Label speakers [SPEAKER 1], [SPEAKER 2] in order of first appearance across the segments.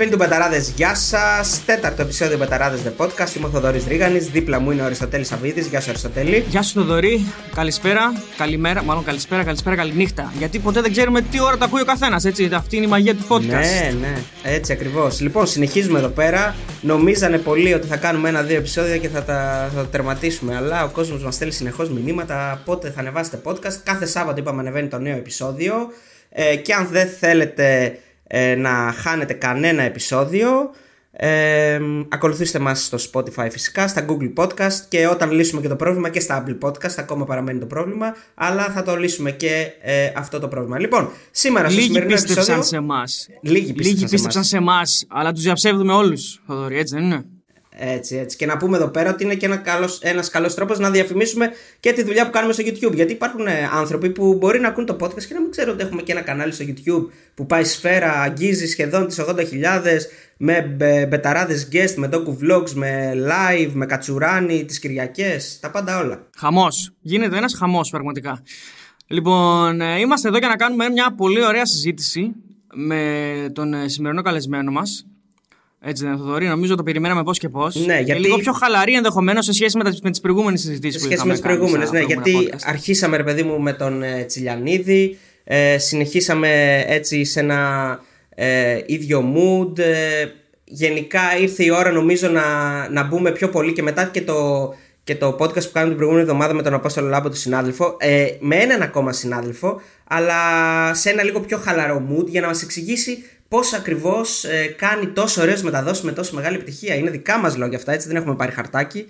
[SPEAKER 1] φίλοι του Μπεταράδε, γεια σας. Τέταρτο επεισόδιο Μπεταράδε The Podcast. Είμαι ο Θοδωρής Ρίγανης. Δίπλα μου είναι ο Αριστοτέλης Αβίδης. Γεια σου, Αριστοτέλη.
[SPEAKER 2] Γεια σου, Θοδωρή. Καλησπέρα, καλημέρα, μάλλον καλησπέρα, καλησπέρα, καληνύχτα. Γιατί ποτέ δεν ξέρουμε τι ώρα τα ακούει ο καθένας, έτσι. Αυτή είναι η μαγεία του podcast.
[SPEAKER 1] Ναι, ναι, έτσι ακριβώς. Λοιπόν, συνεχίζουμε εδώ πέρα. Νομίζανε πολλοί ότι θα κάνουμε ένα-δύο επεισόδια και θα τα, θα τα τερματίσουμε. Αλλά ο κόσμος μας στέλνει συνεχώς μηνύματα πότε θα ανεβάσετε podcast. Κάθε Σάββατο είπαμε ανεβαίνει το νέο επεισόδιο. Ε, και αν δεν θέλετε ε, να χάνετε κανένα επεισόδιο. Ε, ακολουθήστε μας στο Spotify φυσικά, στα Google Podcast και όταν λύσουμε και το πρόβλημα και στα Apple Podcast ακόμα παραμένει το πρόβλημα αλλά θα το λύσουμε και ε, αυτό το πρόβλημα. Λοιπόν, σήμερα στο
[SPEAKER 2] Λίγοι
[SPEAKER 1] σημερινό
[SPEAKER 2] πίστεψαν
[SPEAKER 1] επεισόδιο...
[SPEAKER 2] σε εμάς.
[SPEAKER 1] Λίγοι πίστεψαν,
[SPEAKER 2] Λίγοι πίστεψαν σε εμάς, αλλά τους διαψεύδουμε όλους, Θοδωρή, έτσι δεν είναι;
[SPEAKER 1] Έτσι, έτσι. Και να πούμε εδώ πέρα ότι είναι και ένα καλός, ένας καλός τρόπος να διαφημίσουμε και τη δουλειά που κάνουμε στο YouTube. Γιατί υπάρχουν ε, άνθρωποι που μπορεί να ακούν το podcast και να μην ξέρουν ότι έχουμε και ένα κανάλι στο YouTube που πάει σφαίρα, αγγίζει σχεδόν τις 80.000 με μπε- μπεταράδες guest, με docu vlogs, με live, με κατσουράνι, τις Κυριακές, τα πάντα όλα.
[SPEAKER 2] Χαμός. Γίνεται ένας χαμός, πραγματικά. Λοιπόν, ε, είμαστε εδώ για να κάνουμε μια πολύ ωραία συζήτηση με τον ε, σημερινό καλεσμένο μας. Έτσι δεν είναι, Θοδωρή, νομίζω το περιμέναμε πώς και πώς.
[SPEAKER 1] Ναι, γιατί-
[SPEAKER 2] Και λίγο πιο χαλαρή ενδεχομένως σε σχέση με, τα- με τις προηγούμενες συζητήσεις
[SPEAKER 1] Σε
[SPEAKER 2] που
[SPEAKER 1] σχέση με
[SPEAKER 2] είχαμε
[SPEAKER 1] τις
[SPEAKER 2] κάνει
[SPEAKER 1] προηγούμενες,
[SPEAKER 2] στα
[SPEAKER 1] ναι,
[SPEAKER 2] προηγούμενα
[SPEAKER 1] γιατί
[SPEAKER 2] podcast.
[SPEAKER 1] αρχίσαμε ρε παιδί μου με τον ε, Τσιλιανίδη, ε, συνεχίσαμε έτσι σε ένα ε, ίδιο mood, ε, γενικά ήρθε η ώρα νομίζω να, να μπούμε πιο πολύ και μετά και το, και το podcast που κάνουμε την προηγούμενη εβδομάδα με τον Απόστολο Λάμπο του συνάδελφο, ε, με έναν ακόμα συνάδελφο, αλλά σε ένα λίγο πιο χαλαρό mood για να μας εξηγήσει πώς ακριβώς ε, κάνει τόσο ωραίες μεταδόσεις με τόσο μεγάλη επιτυχία. Είναι δικά μας λόγια αυτά, έτσι δεν έχουμε πάρει χαρτάκι.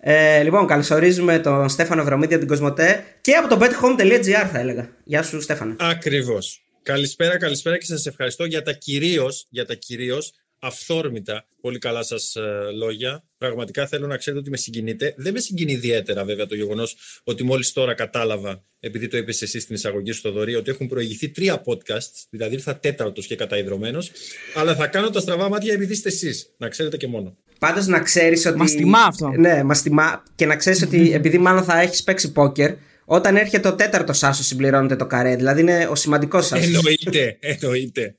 [SPEAKER 1] Ε, λοιπόν, καλωσορίζουμε τον Στέφανο Βρωμίδη από την Κοσμοτέ και από το bethome.gr θα έλεγα. Γεια σου Στέφανο.
[SPEAKER 3] Ακριβώς. Καλησπέρα, καλησπέρα και σας ευχαριστώ για τα κυρίως για τα κυρίως αυθόρμητα πολύ καλά σας λόγια. Πραγματικά θέλω να ξέρετε ότι με συγκινείτε. Δεν με συγκινεί ιδιαίτερα βέβαια το γεγονός ότι μόλις τώρα κατάλαβα, επειδή το είπες εσύ στην εισαγωγή στο Δωρή, ότι έχουν προηγηθεί τρία podcasts, δηλαδή ήρθα τέταρτος και καταϊδρωμένο. Αλλά θα κάνω τα στραβά μάτια επειδή είστε εσείς. Να ξέρετε και μόνο.
[SPEAKER 1] Πάντως να ξέρεις ότι.
[SPEAKER 2] Μας τιμά αυτό.
[SPEAKER 1] Ναι, μας τιμά. Και να ξέρεις ότι επειδή μάλλον θα έχεις παίξει πόκερ, όταν έρχεται το τέταρτος άσος συμπληρώνεται το καρέ. Δηλαδή είναι ο σημαντικός άσος.
[SPEAKER 3] Εννοείται, εννοείται.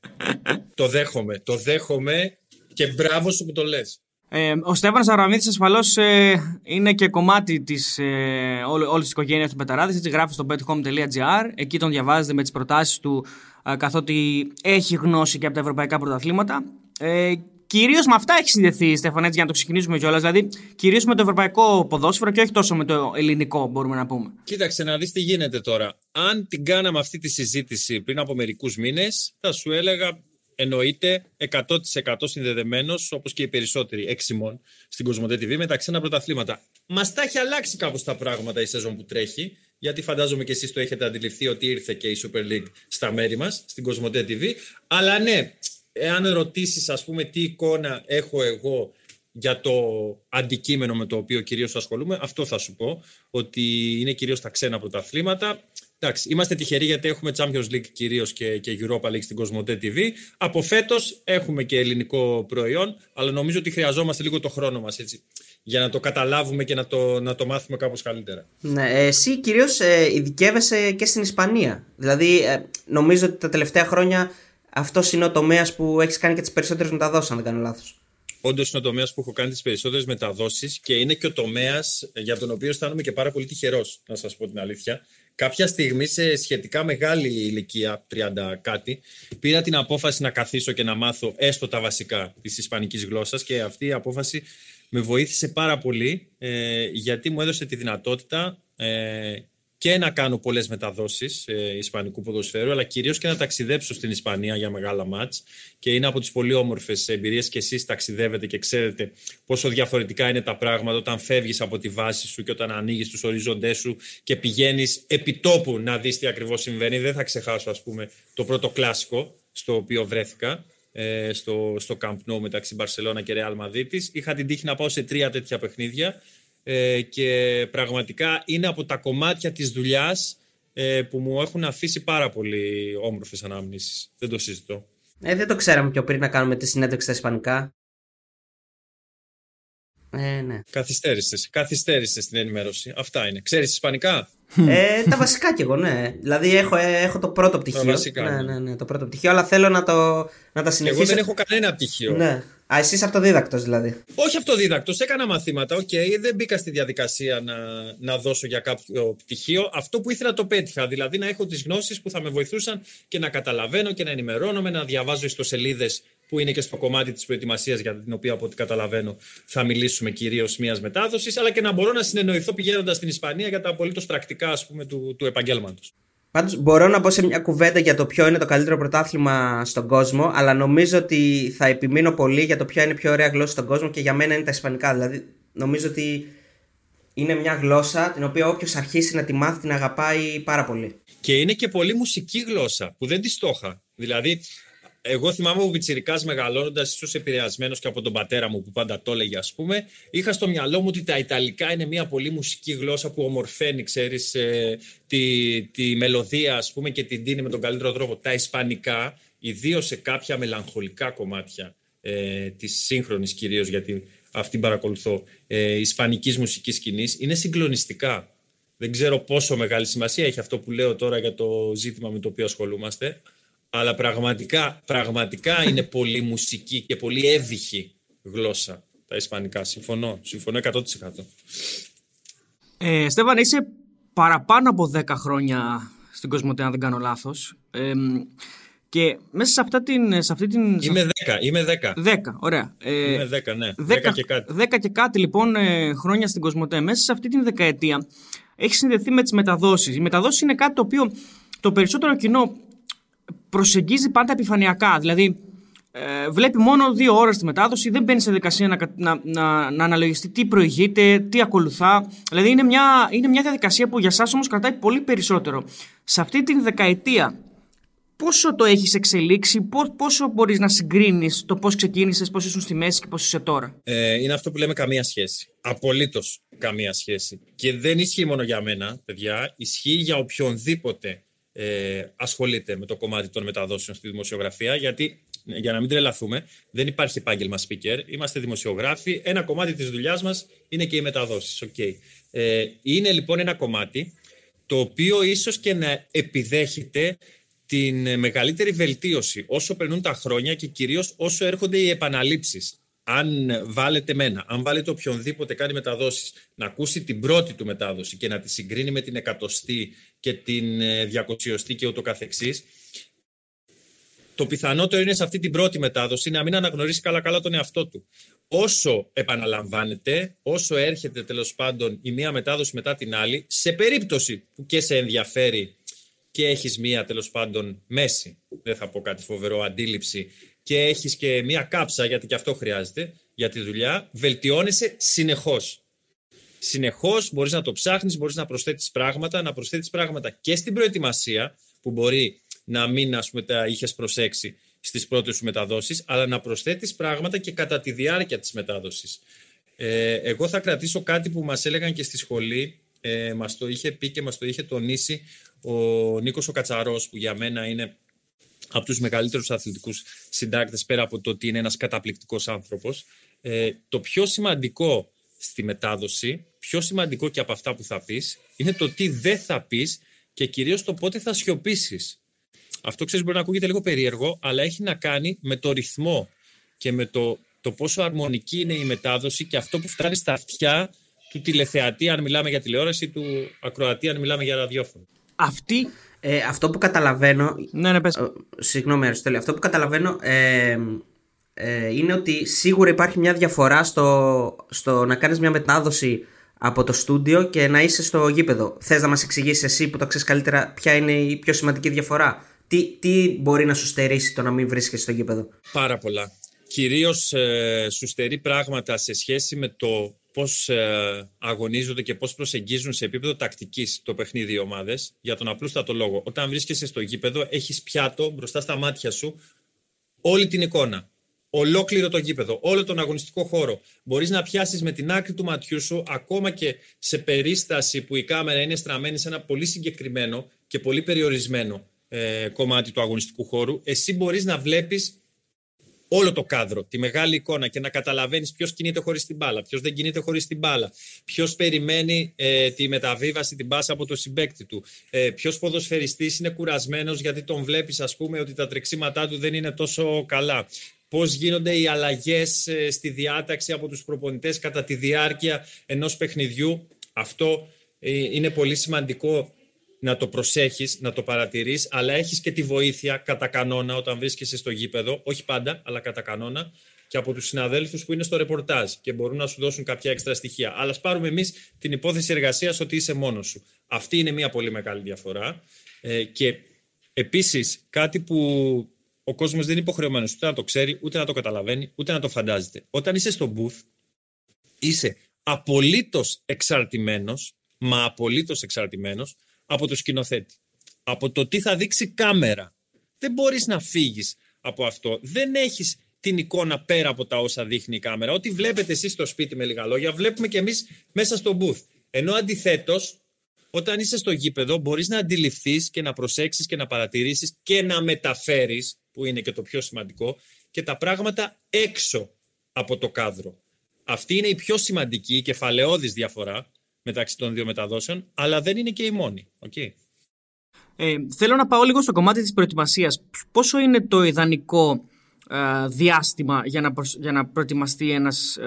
[SPEAKER 3] το δέχομαι. Το δέχομαι και μπράβο σου που το λες.
[SPEAKER 2] Ε, ο Στέφανος Αβραμίδης ασφαλώς ε, είναι και κομμάτι της, ε, όλη, όλης της οικογένειας του Πεταράδης. Έτσι γράφει στο bethome.gr. Εκεί τον διαβάζετε με τις προτάσεις του ε, καθότι έχει γνώση και από τα ευρωπαϊκά πρωταθλήματα. Ε, Κυρίως με αυτά έχει συνδεθεί, Στέφανα, έτσι για να το ξεκινήσουμε κιόλας. Δηλαδή, κυρίως με το ευρωπαϊκό ποδόσφαιρο και όχι τόσο με το ελληνικό, μπορούμε να πούμε.
[SPEAKER 3] Κοίταξε να δεις τι γίνεται τώρα. Αν την κάναμε αυτή τη συζήτηση πριν από μερικούς μήνες, θα σου έλεγα εννοείται 100% συνδεδεμένος, όπως και οι περισσότεροι έξιμων στην Κοσμοτέ TV, με τα ξένα πρωταθλήματα. Μας τα έχει αλλάξει κάπως τα πράγματα η σεζόν που τρέχει, γιατί φαντάζομαι και εσείς το έχετε αντιληφθεί ότι ήρθε και η Super League στα μέρη μας, στην Κοσμοτέ TV. Αλλά ναι, εάν ρωτήσεις ας πούμε τι εικόνα έχω εγώ για το αντικείμενο με το οποίο κυρίως ασχολούμαι, αυτό θα σου πω, ότι είναι κυρίως τα ξένα πρωταθλήματα. Εντάξει, είμαστε τυχεροί γιατί έχουμε Champions League κυρίως και, και Europa League στην Κοσμοτέ TV. Από φέτος έχουμε και ελληνικό προϊόν, αλλά νομίζω ότι χρειαζόμαστε λίγο το χρόνο μας έτσι, για να το καταλάβουμε και να το, να το μάθουμε κάπως καλύτερα.
[SPEAKER 1] Ναι, ε, εσύ κυρίως ε, ειδικεύεσαι και στην Ισπανία. Δηλαδή, ε, νομίζω ότι τα τελευταία χρόνια αυτός είναι ο τομέας που έχεις κάνει και τις περισσότερες μεταδόσεις, αν δεν κάνω λάθος.
[SPEAKER 3] Όντως είναι ο τομέας που έχω κάνει τις περισσότερες μεταδόσεις και είναι και ο τομέας για τον οποίο αισθάνομαι και πάρα πολύ τυχερός, να σας πω την αλήθεια. Κάποια στιγμή, σε σχετικά μεγάλη ηλικία, 30 κάτι, πήρα την απόφαση να καθίσω και να μάθω έστω τα βασικά της ισπανικής γλώσσας και αυτή η απόφαση με βοήθησε πάρα πολύ ε, γιατί μου έδωσε τη δυνατότητα ε, και να κάνω πολλές μεταδόσεις ε, Ισπανικού ποδοσφαίρου, αλλά κυρίως και να ταξιδέψω στην Ισπανία για μεγάλα μάτς. Και είναι από τις πολύ όμορφες εμπειρίες και εσείς ταξιδεύετε και ξέρετε πόσο διαφορετικά είναι τα πράγματα όταν φεύγεις από τη βάση σου και όταν ανοίγεις τους οριζοντές σου και πηγαίνεις επί τόπου να δεις τι ακριβώς συμβαίνει. Δεν θα ξεχάσω, ας πούμε, το πρώτο κλασικό στο οποίο βρέθηκα ε, στο, στο Camp Nou μεταξύ Μπαρσελόνα και Real Madrid. Είχα την τύχη να πάω σε τρία τέτοια παιχνίδια ε, και πραγματικά είναι από τα κομμάτια της δουλειάς ε, που μου έχουν αφήσει πάρα πολύ όμορφες ανάμνησεις. Δεν το συζητώ.
[SPEAKER 1] Ε, δεν το ξέραμε πιο πριν να κάνουμε τη συνέντευξη στα Ισπανικά. Ε, ναι.
[SPEAKER 3] Καθυστέρησες, καθυστέρησες στην ενημέρωση. Αυτά είναι. Ξέρεις Ισπανικά;
[SPEAKER 1] Ε, τα βασικά κι εγώ, ναι. Δηλαδή έχω, ε, έχω το πρώτο πτυχίο.
[SPEAKER 3] Τα βασικά,
[SPEAKER 1] ναι,
[SPEAKER 3] ναι.
[SPEAKER 1] ναι, ναι, το πρώτο πτυχίο, αλλά θέλω να, το, να τα συνεχίσω.
[SPEAKER 3] Εγώ δεν έχω κανένα πτυχίο.
[SPEAKER 1] Ναι. Α, εσύ είσαι αυτοδίδακτος δηλαδή.
[SPEAKER 3] Όχι αυτοδίδακτος, έκανα μαθήματα. Οκ, δεν μπήκα στη διαδικασία να, να δώσω για κάποιο πτυχίο. Αυτό που ήθελα το πέτυχα. Δηλαδή να έχω τις γνώσεις που θα με βοηθούσαν και να καταλαβαίνω και να ενημερώνομαι, να διαβάζω ιστοσελίδες που είναι και στο κομμάτι της προετοιμασίας για την οποία από ό,τι καταλαβαίνω θα μιλήσουμε κυρίως μιας μετάδοσης, αλλά και να μπορώ να συνεννοηθώ πηγαίνοντας στην Ισπανία για τα απολύτως πρακτικά ας πούμε, του, του επαγγέλματος.
[SPEAKER 1] Πάντως μπορώ να πω σε μια κουβέντα για το ποιο είναι το καλύτερο πρωτάθλημα στον κόσμο, αλλά νομίζω ότι θα επιμείνω πολύ για το ποια είναι η πιο ωραία γλώσσα στον κόσμο και για μένα είναι τα Ισπανικά. Δηλαδή, νομίζω ότι είναι μια γλώσσα την οποία όποιος αρχίσει να τη μάθει την αγαπάει πάρα πολύ.
[SPEAKER 3] Και είναι και πολύ μουσική γλώσσα που δεν της στόχα. Δηλαδή, εγώ θυμάμαι από πιτσιρικά μεγαλώνοντας, ίσως επηρεασμένος και από τον πατέρα μου που πάντα το έλεγε, ας πούμε, είχα στο μυαλό μου ότι τα Ιταλικά είναι μια πολύ μουσική γλώσσα που ομορφαίνει, ξέρεις, ε, τη, τη μελωδία, ας πούμε, και την δίνει με τον καλύτερο τρόπο. Τα Ισπανικά, ιδίως σε κάποια μελαγχολικά κομμάτια ε, της σύγχρονης κυρίως, γιατί αυτήν παρακολουθώ, ε, ισπανικής μουσικής σκηνής, είναι συγκλονιστικά. Δεν ξέρω πόσο μεγάλη σημασία έχει αυτό που λέω τώρα για το ζήτημα με το οποίο ασχολούμαστε, αλλά πραγματικά, πραγματικά είναι πολύ μουσική και πολύ εύυχη γλώσσα τα ισπανικά. Συμφωνώ, συμφωνώ 100%.
[SPEAKER 2] Ε, Στέφαν, είσαι παραπάνω από 10 χρόνια στην Κοσμοτέ, αν δεν κάνω λάθος. Ε, και μέσα σε, αυτά την, σε αυτή την...
[SPEAKER 3] Είμαι 10, είμαι 10.
[SPEAKER 2] 10, ωραία.
[SPEAKER 3] Ε, είμαι 10, ναι. 10, 10 και κάτι.
[SPEAKER 2] 10 και κάτι λοιπόν ε, χρόνια στην Κοσμοτέ. Μέσα σε αυτή την δεκαετία έχει συνδεθεί με τις μεταδόσεις. Οι μεταδόσεις είναι κάτι το οποίο το περισσότερο κοινό προσεγγίζει πάντα επιφανειακά. Δηλαδή, ε, βλέπει μόνο δύο ώρες τη μετάδοση, δεν μπαίνει σε διαδικασία να, να, να, να αναλογιστεί τι προηγείται, τι ακολουθά. Δηλαδή, είναι μια, είναι μια διαδικασία που για εσά όμως κρατάει πολύ περισσότερο. Σε αυτή την δεκαετία, πόσο το έχεις εξελίξει, πόσο μπορείς να συγκρίνεις το πώς ξεκίνησες, πώς ήσουν στη μέση και πώς είσαι τώρα;
[SPEAKER 3] Ε, είναι αυτό που λέμε καμία σχέση. Απολύτως καμία σχέση. Και δεν ισχύει μόνο για μένα, παιδιά. Ισχύει για οποιονδήποτε ε, ασχολείται με το κομμάτι των μεταδόσεων στη δημοσιογραφία, γιατί για να μην τρελαθούμε, δεν υπάρχει επάγγελμα speaker. Είμαστε δημοσιογράφοι. Ένα κομμάτι της δουλειάς μας είναι και οι μεταδόσεις. Okay. Ε, είναι λοιπόν ένα κομμάτι το οποίο ίσως και να επιδέχεται την μεγαλύτερη βελτίωση όσο περνούν τα χρόνια και κυρίως όσο έρχονται οι επαναλήψεις αν βάλετε μένα, αν βάλετε οποιονδήποτε κάνει μεταδόσεις να ακούσει την πρώτη του μετάδοση και να τη συγκρίνει με την εκατοστή και την ε, διακοσιωστή και ούτω καθεξής, το πιθανότερο είναι σε αυτή την πρώτη μετάδοση να μην αναγνωρίσει καλά-καλά τον εαυτό του. Όσο επαναλαμβάνεται, όσο έρχεται τέλος πάντων η μία μετάδοση μετά την άλλη, σε περίπτωση που και σε ενδιαφέρει και έχεις μία τέλος πάντων μέση, δεν θα πω κάτι φοβερό, αντίληψη και έχεις και μία κάψα, γιατί και αυτό χρειάζεται για τη δουλειά, βελτιώνεσαι συνεχώς. Συνεχώς μπορείς να το ψάχνεις, μπορείς να προσθέτεις πράγματα, να προσθέτεις πράγματα και στην προετοιμασία, που μπορεί να μην ας πούμε, τα είχες προσέξει στις πρώτες σου μεταδόσεις, αλλά να προσθέτεις πράγματα και κατά τη διάρκεια της μετάδοσης. Ε, εγώ θα κρατήσω κάτι που μας έλεγαν και στη σχολή, ε, μας το είχε πει και μας το είχε τονίσει ο Νίκος ο Κατσαρός, που για μένα είναι από τους μεγαλύτερους αθλητικούς συντάκτες πέρα από το ότι είναι ένας καταπληκτικός άνθρωπος. Ε, το πιο σημαντικό στη μετάδοση, πιο σημαντικό και από αυτά που θα πεις, είναι το τι δεν θα πεις και κυρίως το πότε θα σιωπήσεις. Αυτό ξέρεις μπορεί να ακούγεται λίγο περίεργο, αλλά έχει να κάνει με το ρυθμό και με το, το πόσο αρμονική είναι η μετάδοση και αυτό που φτάνει στα αυτιά του τηλεθεατή αν μιλάμε για τηλεόραση, του ακροατή αν μιλάμε για ραδιόφωνο.
[SPEAKER 2] Αυτή
[SPEAKER 1] ε, αυτό που καταλαβαίνω.
[SPEAKER 2] Ναι, ναι, πες.
[SPEAKER 1] Ε, συγγνώμη, Αριστοτέλη. Αυτό που καταλαβαίνω ε, ε, είναι ότι σίγουρα υπάρχει μια διαφορά στο, στο να κάνεις μια μετάδοση από το στούντιο και να είσαι στο γήπεδο. Θες να μας εξηγήσεις εσύ που το ξέρεις καλύτερα ποια είναι η πιο σημαντική διαφορά; Τι, τι μπορεί να σου στερήσει το να μην βρίσκεσαι στο γήπεδο;
[SPEAKER 3] Πάρα πολλά. Κυρίως ε, σου στερεί πράγματα σε σχέση με το πώς ε, αγωνίζονται και πώς προσεγγίζουν σε επίπεδο τακτικής το παιχνίδι οι ομάδες για τον απλούστατο λόγο. Όταν βρίσκεσαι στο γήπεδο έχεις πιάτο μπροστά στα μάτια σου όλη την εικόνα. Ολόκληρο το γήπεδο, όλο τον αγωνιστικό χώρο. Μπορείς να πιάσεις με την άκρη του ματιού σου ακόμα και σε περίσταση που η κάμερα είναι στραμμένη σε ένα πολύ συγκεκριμένο και πολύ περιορισμένο ε, κομμάτι του αγωνιστικού χώρου. Εσύ μπορείς να βλέπεις όλο το κάδρο, τη μεγάλη εικόνα και να καταλαβαίνεις ποιος κινείται χωρίς την μπάλα, ποιος δεν κινείται χωρίς την μπάλα, ποιος περιμένει ε, τη μεταβίβαση, την πάσα από το συμπέκτη του, ε, ποιος ποδοσφαιριστής είναι κουρασμένος γιατί τον βλέπεις, ας πούμε, ότι τα τρεξίματά του δεν είναι τόσο καλά. Πώς γίνονται οι αλλαγές ε, στη διάταξη από τους προπονητές κατά τη διάρκεια ενός παιχνιδιού. Αυτό ε, είναι πολύ σημαντικό να το προσέχεις, να το παρατηρείς, αλλά έχεις και τη βοήθεια κατά κανόνα όταν βρίσκεσαι στο γήπεδο, όχι πάντα, αλλά κατά κανόνα, και από τους συναδέλφους που είναι στο ρεπορτάζ και μπορούν να σου δώσουν κάποια έξτρα στοιχεία. Αλλά ας πάρουμε εμείς την υπόθεση εργασίας ότι είσαι μόνος σου. Αυτή είναι μια πολύ μεγάλη διαφορά. Ε, και επίσης κάτι που ο κόσμος δεν είναι υποχρεωμένος ούτε να το ξέρει, ούτε να το καταλαβαίνει, ούτε να το φαντάζεται. Όταν είσαι στο booth, είσαι απολύτως εξαρτημένος, μα απολύτως εξαρτημένος από το σκηνοθέτη. Από το τι θα δείξει κάμερα. Δεν μπορείς να φύγεις από αυτό. Δεν έχεις την εικόνα πέρα από τα όσα δείχνει η κάμερα. Ό,τι βλέπετε εσείς στο σπίτι με λίγα λόγια, βλέπουμε και εμείς μέσα στο booth. Ενώ αντιθέτως, όταν είσαι στο γήπεδο, μπορείς να αντιληφθείς και να προσέξεις και να παρατηρήσεις και να μεταφέρεις, που είναι και το πιο σημαντικό, και τα πράγματα έξω από το κάδρο. Αυτή είναι η πιο σημαντική κεφαλαιώδης διαφορά μεταξύ των δύο μεταδόσεων, αλλά δεν είναι και η μόνη. Okay.
[SPEAKER 2] Ε, θέλω να πάω λίγο στο κομμάτι της προετοιμασίας. Πόσο είναι το ιδανικό ε, διάστημα για να, για να προετοιμαστεί ένας ε,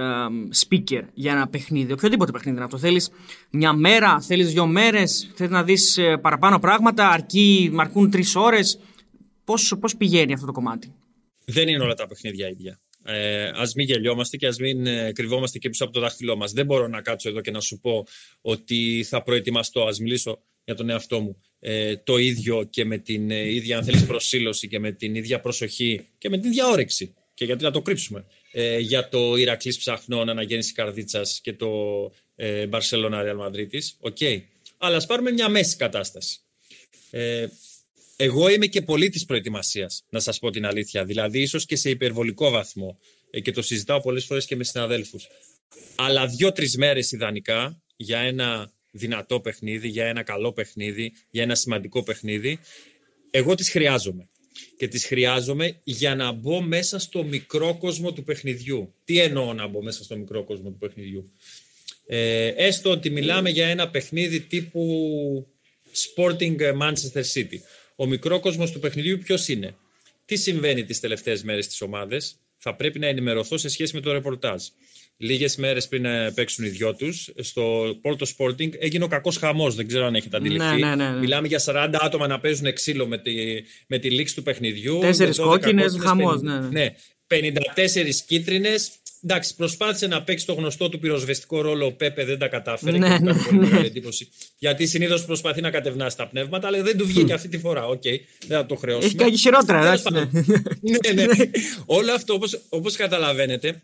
[SPEAKER 2] speaker για ένα παιχνίδι, οποιοδήποτε παιχνίδι είναι αυτό. Θέλεις μια μέρα, θέλεις δύο μέρες, θέλεις να δεις ε, παραπάνω πράγματα, αρκεί, αρκούν τρεις ώρες. Πώς, πώς πηγαίνει αυτό το κομμάτι;
[SPEAKER 3] Δεν είναι όλα τα παιχνίδια ίδια ε, ας μην γελιόμαστε και ας μην ε, κρυβόμαστε και πίσω από το δάχτυλό μας. Δεν μπορώ να κάτσω εδώ και να σου πω ότι θα προετοιμαστώ. Ας μιλήσω για τον εαυτό μου. Ε, το ίδιο και με την ε, ίδια, αν θέλεις, προσήλωση και με την ίδια προσοχή και με την ίδια όρεξη. Και γιατί να το κρύψουμε. Ε, για το Ηρακλής Ψαχνών, Αναγέννηση Καρδίτσας και το ε, Μπαρσελόνα Ρεάλ Μαδρίτη. Οκ. Αλλά ας πάρουμε μια μέση κατάσταση. Ε, εγώ είμαι και πολύ της προετοιμασίας, να σας πω την αλήθεια. Δηλαδή, ίσως και σε υπερβολικό βαθμό. Ε, και το συζητάω πολλές φορές και με συναδέλφους. Αλλά δύο-τρεις μέρες ιδανικά για ένα δυνατό παιχνίδι, για ένα καλό παιχνίδι, για ένα σημαντικό παιχνίδι, εγώ τις χρειάζομαι. Και τις χρειάζομαι για να μπω μέσα στο μικρό κόσμο του παιχνιδιού. Τι εννοώ να μπω μέσα στο μικρό κόσμο του παιχνιδιού; Ε, έστω ότι μιλάμε για ένα παιχνίδι τύπου Sporting Manchester City ο μικρό κόσμο του παιχνιδιού ποιος είναι; Τι συμβαίνει τις τελευταίες μέρες στις ομάδες, θα πρέπει να ενημερωθώ σε σχέση με το ρεπορτάζ. Λίγες μέρες πριν ε, παίξουν οι δυο τους, στο Porto Sporting έγινε ο κακός χαμός. Δεν ξέρω αν έχετε αντιληφθεί.
[SPEAKER 2] Ναι, ναι, ναι, ναι.
[SPEAKER 3] Μιλάμε για 40 άτομα να παίζουν ξύλο με τη, με τη λήξη του παιχνιδιού.
[SPEAKER 2] Τέσσερις κόκκινες, χαμός. Ναι,
[SPEAKER 3] ναι. 54 ναι, κίτρινες, Εντάξει, προσπάθησε να παίξει το γνωστό του πυροσβεστικό ρόλο ο Πέπε, δεν τα κατάφερε.
[SPEAKER 2] Ναι, ναι,
[SPEAKER 3] ναι. εντύπωση. Γιατί συνήθως προσπαθεί να κατευνάσει τα πνεύματα, αλλά δεν του βγήκε αυτή τη φορά. OK, okay, δεν θα το χρεώσουμε.
[SPEAKER 2] Έχει κάνει χειρότερα,
[SPEAKER 3] ναι. ναι, ναι. Όλο αυτό, όπως καταλαβαίνετε,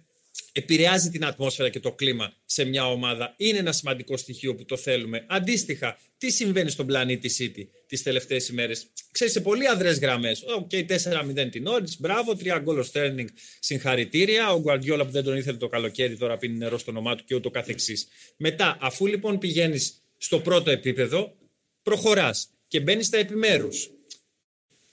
[SPEAKER 3] επηρεάζει την ατμόσφαιρα και το κλίμα σε μια ομάδα. Είναι ένα σημαντικό στοιχείο που το θέλουμε. Αντίστοιχα, τι συμβαίνει στον πλανήτη City τις τελευταίες ημέρες; Ξέρεις, σε πολύ αδρές γραμμές. OK, okay, 4-0 τη Νόριτς. Μπράβο, 3 γκολ ο Στέρλινγκ. Συγχαρητήρια. Ο Γκουαρδιόλα που δεν τον ήθελε το καλοκαίρι τώρα πίνει νερό στο όνομά του και ούτω καθεξής. Μετά, αφού λοιπόν πηγαίνεις στο πρώτο επίπεδο, προχωράς και μπαίνεις στα επιμέρους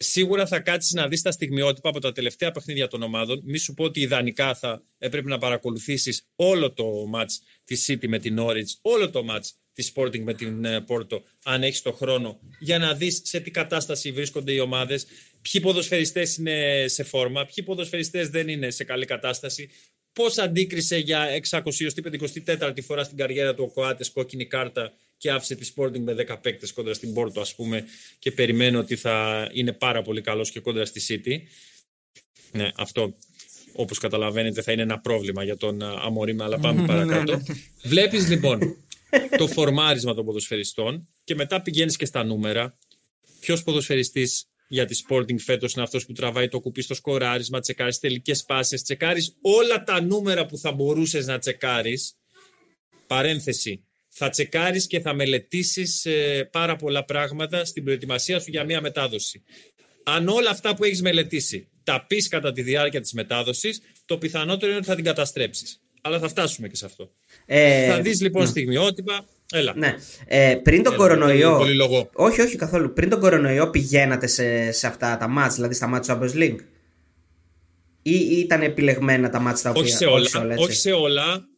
[SPEAKER 3] σίγουρα θα κάτσεις να δεις τα στιγμιότυπα από τα τελευταία παιχνίδια των ομάδων. Μη σου πω ότι ιδανικά θα έπρεπε να παρακολουθήσεις όλο το match της City με την Norwich, όλο το match της Sporting με την Porto, ε, αν έχεις το χρόνο, για να δεις σε τι κατάσταση βρίσκονται οι ομάδες, ποιοι ποδοσφαιριστές είναι σε φόρμα, ποιοι ποδοσφαιριστές δεν είναι σε καλή κατάσταση, πώς αντίκρισε για 654η φορά στην καριέρα του ο Κοάτες κόκκινη κάρτα και άφησε τη Sporting με 10 παίκτες κόντρα στην Πόρτο, ας πούμε, και περιμένω ότι θα είναι πάρα πολύ καλός και κόντρα στη City. Ναι, αυτό όπως καταλαβαίνετε θα είναι ένα πρόβλημα για τον Αμορίμα, αλλά πάμε παρακάτω. Βλέπεις λοιπόν το φορμάρισμα των ποδοσφαιριστών και μετά πηγαίνεις και στα νούμερα. Ποιος ποδοσφαιριστής για τη Sporting φέτος είναι αυτός που τραβάει το κουπί στο σκοράρισμα, τσεκάρεις τελικές πάσει, τσεκάρεις όλα τα νούμερα που θα μπορούσες να τσεκάρεις. Παρένθεση θα τσεκάρεις και θα μελετήσεις ε, πάρα πολλά πράγματα στην προετοιμασία σου για μια μετάδοση. Αν όλα αυτά που έχεις μελετήσει τα πεις κατά τη διάρκεια της μετάδοσης, το πιθανότερο είναι ότι θα την καταστρέψεις. Αλλά θα φτάσουμε και σε αυτό. Ε, θα δεις λοιπόν ναι. στιγμιότυπα. Έλα.
[SPEAKER 1] Ναι. Ε, πριν τον κορονοϊό. Όχι, όχι καθόλου. Πριν τον κορονοϊό πηγαίνατε σε, σε αυτά τα μάτς, δηλαδή στα μάτς του Champions League; ή ήταν επιλεγμένα τα μάτια τα οποία.
[SPEAKER 3] Όχι σε όλα. όχι σε όλα σε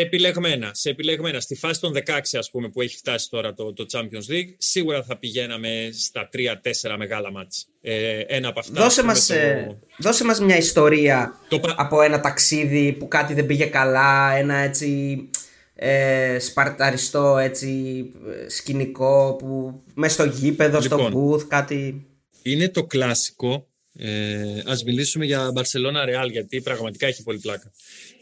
[SPEAKER 3] επιλεγμένα, σε επιλεγμένα. Στη φάση των 16 ας πούμε που έχει φτάσει τώρα το, το Champions League σίγουρα θα πηγαίναμε στα 3-4 μεγάλα μάτς. Ε, ένα από αυτά...
[SPEAKER 1] Δώσε μας, ε, δώσε μας μια ιστορία από ένα ταξίδι που κάτι δεν πήγε καλά, ένα έτσι ε, σπαρταριστό έτσι σκηνικό που μέσα στο γήπεδο, στο booth, κάτι...
[SPEAKER 3] Είναι το κλασικό ε, ας μιλήσουμε για Barcelona Real γιατί πραγματικά έχει πολύ πλάκα.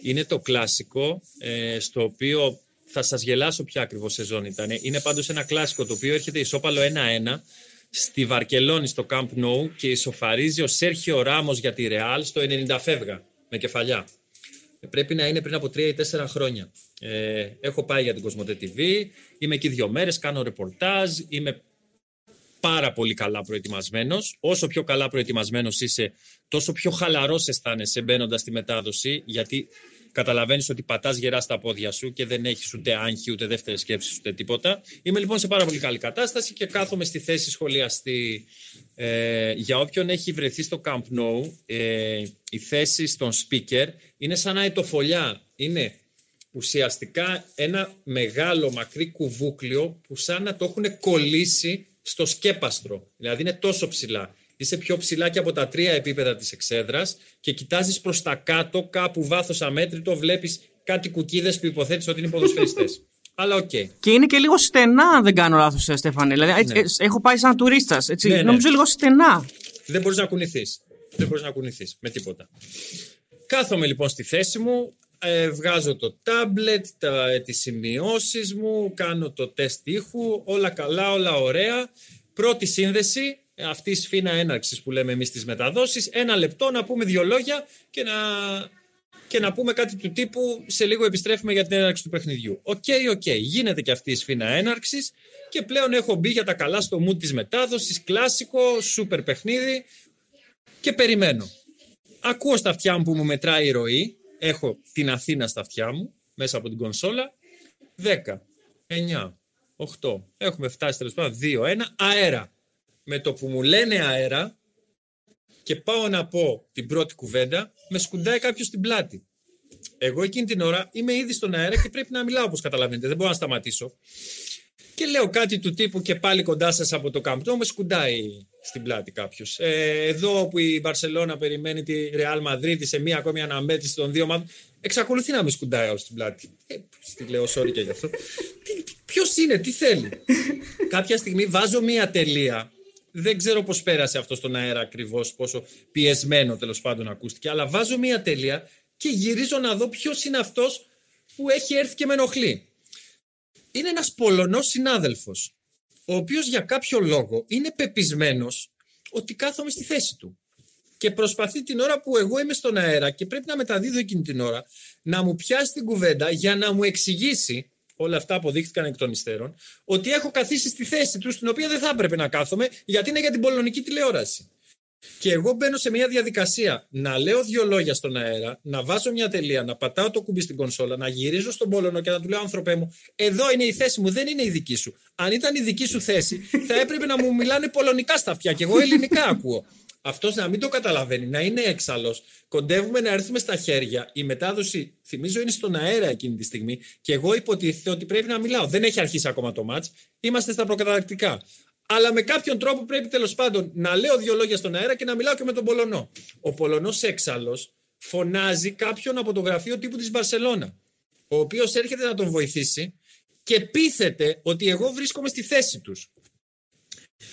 [SPEAKER 3] Είναι το κλασικό ε, στο οποίο θα σας γελάσω ποια ακριβώς σεζόν ήταν. Είναι πάντως ένα κλασικό το οποίο έρχεται ισόπαλο 1-1 στη Βαρκελόνη στο Camp Nou και ισοφαρίζει ο Σέρχιο Ράμος για τη Real στο 90 φεύγα με κεφαλιά. Ε, πρέπει να είναι πριν από 3 ή 4 χρόνια. Ε, έχω πάει για την Κοσμοτέ TV, είμαι εκεί δύο μέρες, κάνω ρεπορτάζ, είμαι πάρα πολύ καλά προετοιμασμένος. Όσο πιο καλά προετοιμασμένος είσαι, τόσο πιο χαλαρός αισθάνεσαι μπαίνοντας στη μετάδοση, γιατί καταλαβαίνεις ότι πατάς γερά στα πόδια σου και δεν έχεις ούτε άγχη, ούτε δεύτερη σκέψη, ούτε τίποτα. Είμαι λοιπόν σε πάρα πολύ καλή κατάσταση και κάθομαι στη θέση σχολιαστή. Ε, για όποιον έχει βρεθεί στο Camp Nou, ε, η θέση στον speaker είναι σαν αετοφολιά. Είναι ουσιαστικά ένα μεγάλο μακρύ κουβούκλιο που σαν να το έχουν κολλήσει στο σκέπαστρο. Δηλαδή είναι τόσο ψηλά. Είσαι πιο ψηλά και από τα τρία επίπεδα της εξέδρας και κοιτάζεις προς τα κάτω, κάπου βάθος αμέτρητο, βλέπεις κάτι κουκίδες που υποθέτεις ότι είναι ποδοσφαιριστές. Αλλά OK. Okay.
[SPEAKER 2] Και είναι και λίγο στενά, αν δεν κάνω λάθος, ε, Στέφανε. Δηλαδή, ναι. έχω πάει σαν τουρίστας. Ναι, ναι. Νομίζω λίγο στενά.
[SPEAKER 3] Δεν μπορείς να κουνηθείς. Δεν μπορείς να κουνηθείς με τίποτα. Κάθομαι λοιπόν στη θέση μου, ε, βγάζω το τάμπλετ, τα, ε, τις σημειώσεις μου, κάνω το τεστ ήχου, όλα καλά, όλα ωραία. Πρώτη σύνδεση, αυτή η σφήνα έναρξης που λέμε εμείς στις μεταδόσεις, ένα λεπτό να πούμε δύο λόγια και να, και να πούμε κάτι του τύπου σε λίγο επιστρέφουμε για την έναρξη του παιχνιδιού. OK, okay, OK, okay. γίνεται και αυτή η σφήνα έναρξης και πλέον έχω μπει για τα καλά στο mood της μετάδοσης, κλάσικο, σούπερ παιχνίδι και περιμένω. Ακούω στα αυτιά μου που μου μετράει η ροή, έχω την Αθήνα στα αυτιά μου, μέσα από την κονσόλα. 10, 9, 8. Έχουμε φτάσει τέλος πάντων 2, 1. Αέρα. Με το που μου λένε αέρα και πάω να πω την πρώτη κουβέντα, με σκουντάει κάποιος στην πλάτη. Εγώ εκείνη την ώρα είμαι ήδη στον αέρα και πρέπει να μιλάω όπως καταλαβαίνετε. Δεν μπορώ να σταματήσω. Και λέω κάτι του τύπου και πάλι κοντά σας από το κάμπτο, με σκουντάει στην πλάτη κάποιος. Ε, εδώ που η Μπαρσελόνα περιμένει τη Ρεάλ Μαδρίτη σε μία ακόμη αναμέτρηση των δύο ομάδων, εξακολουθεί να με σκουντάει όλος στην πλάτη. Ε, τη λέω, sorry και γι' αυτό. Ποιος είναι, τι θέλει; Κάποια στιγμή βάζω μία τελεία. Δεν ξέρω πώς πέρασε αυτό στον αέρα ακριβώς, πόσο πιεσμένο τέλος πάντων ακούστηκε, αλλά βάζω μία τελεία και γυρίζω να δω ποιος είναι αυτός που έχει έρθει και με ενοχλεί. Είναι ένας Πολωνός συνάδελφος ο οποίος για κάποιο λόγο είναι πεπισμένος ότι κάθομαι στη θέση του. Και προσπαθεί την ώρα που εγώ είμαι στον αέρα και πρέπει να μεταδίδω εκείνη την ώρα να μου πιάσει την κουβέντα για να μου εξηγήσει όλα αυτά αποδείχθηκαν εκ των υστέρων, ότι έχω καθίσει στη θέση τους, στην οποία δεν θα έπρεπε να κάθομαι, γιατί είναι για την πολωνική τηλεόραση. Και εγώ μπαίνω σε μια διαδικασία να λέω δύο λόγια στον αέρα, να βάζω μια τελεία, να πατάω το κουμπί στην κονσόλα, να γυρίζω στον Πόλωνο και να του λέω: άνθρωπέ μου, εδώ είναι η θέση μου, δεν είναι η δική σου. Αν ήταν η δική σου θέση, θα έπρεπε να μου μιλάνε πολωνικά στα αυτιά και εγώ ελληνικά ακούω. Αυτός να μην το καταλαβαίνει, να είναι έξαλλος. Κοντεύουμε να έρθουμε στα χέρια. Η μετάδοση, θυμίζω, είναι στον αέρα εκείνη τη στιγμή και εγώ υποτίθεται ότι πρέπει να μιλάω. Δεν έχει αρχίσει ακόμα το μάτ. Είμαστε στα προκαταρκτικά αλλά με κάποιον τρόπο πρέπει τέλος πάντων να λέω δύο λόγια στον αέρα και να μιλάω και με τον Πολωνό. Ο Πολωνός έξαλλος φωνάζει κάποιον από το γραφείο τύπου της Μπαρσελώνα, ο οποίος έρχεται να τον βοηθήσει και πείθεται ότι εγώ βρίσκομαι στη θέση τους.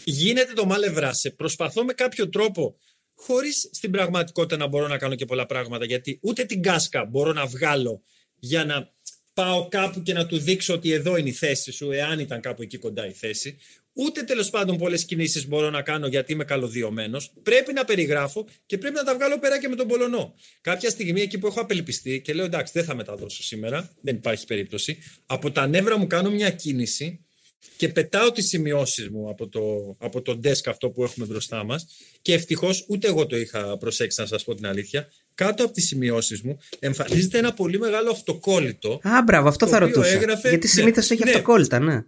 [SPEAKER 3] Γίνεται το μάλε βράσε. Προσπαθώ με κάποιο τρόπο, χωρίς στην πραγματικότητα να μπορώ να κάνω και πολλά πράγματα, γιατί ούτε την κάσκα μπορώ να βγάλω για να πάω κάπου και να του δείξω ότι εδώ είναι η θέση σου, εάν ήταν κάπου εκεί κοντά η θέση. Ούτε τέλος πάντων πολλές κινήσεις μπορώ να κάνω γιατί είμαι καλωδιωμένος. Πρέπει να περιγράφω και πρέπει να τα βγάλω πέρα και με τον Πολωνό. Κάποια στιγμή εκεί που έχω απελπιστεί και λέω εντάξει, δεν θα μεταδώσω σήμερα, δεν υπάρχει περίπτωση. Από τα νεύρα μου κάνω μια κίνηση και πετάω τις σημειώσεις μου από το, από το desk αυτό που έχουμε μπροστά μας. Και ευτυχώς ούτε εγώ το είχα προσέξει, να σας πω την αλήθεια. Κάτω από τις σημειώσεις μου εμφανίζεται ένα πολύ μεγάλο αυτοκόλλητο.
[SPEAKER 1] Α, μπράβο, αυτό θα ρωτούσα. Έγραφε... Γιατί συνήθως ναι, έχει ναι. αυτοκόλλητα, ναι.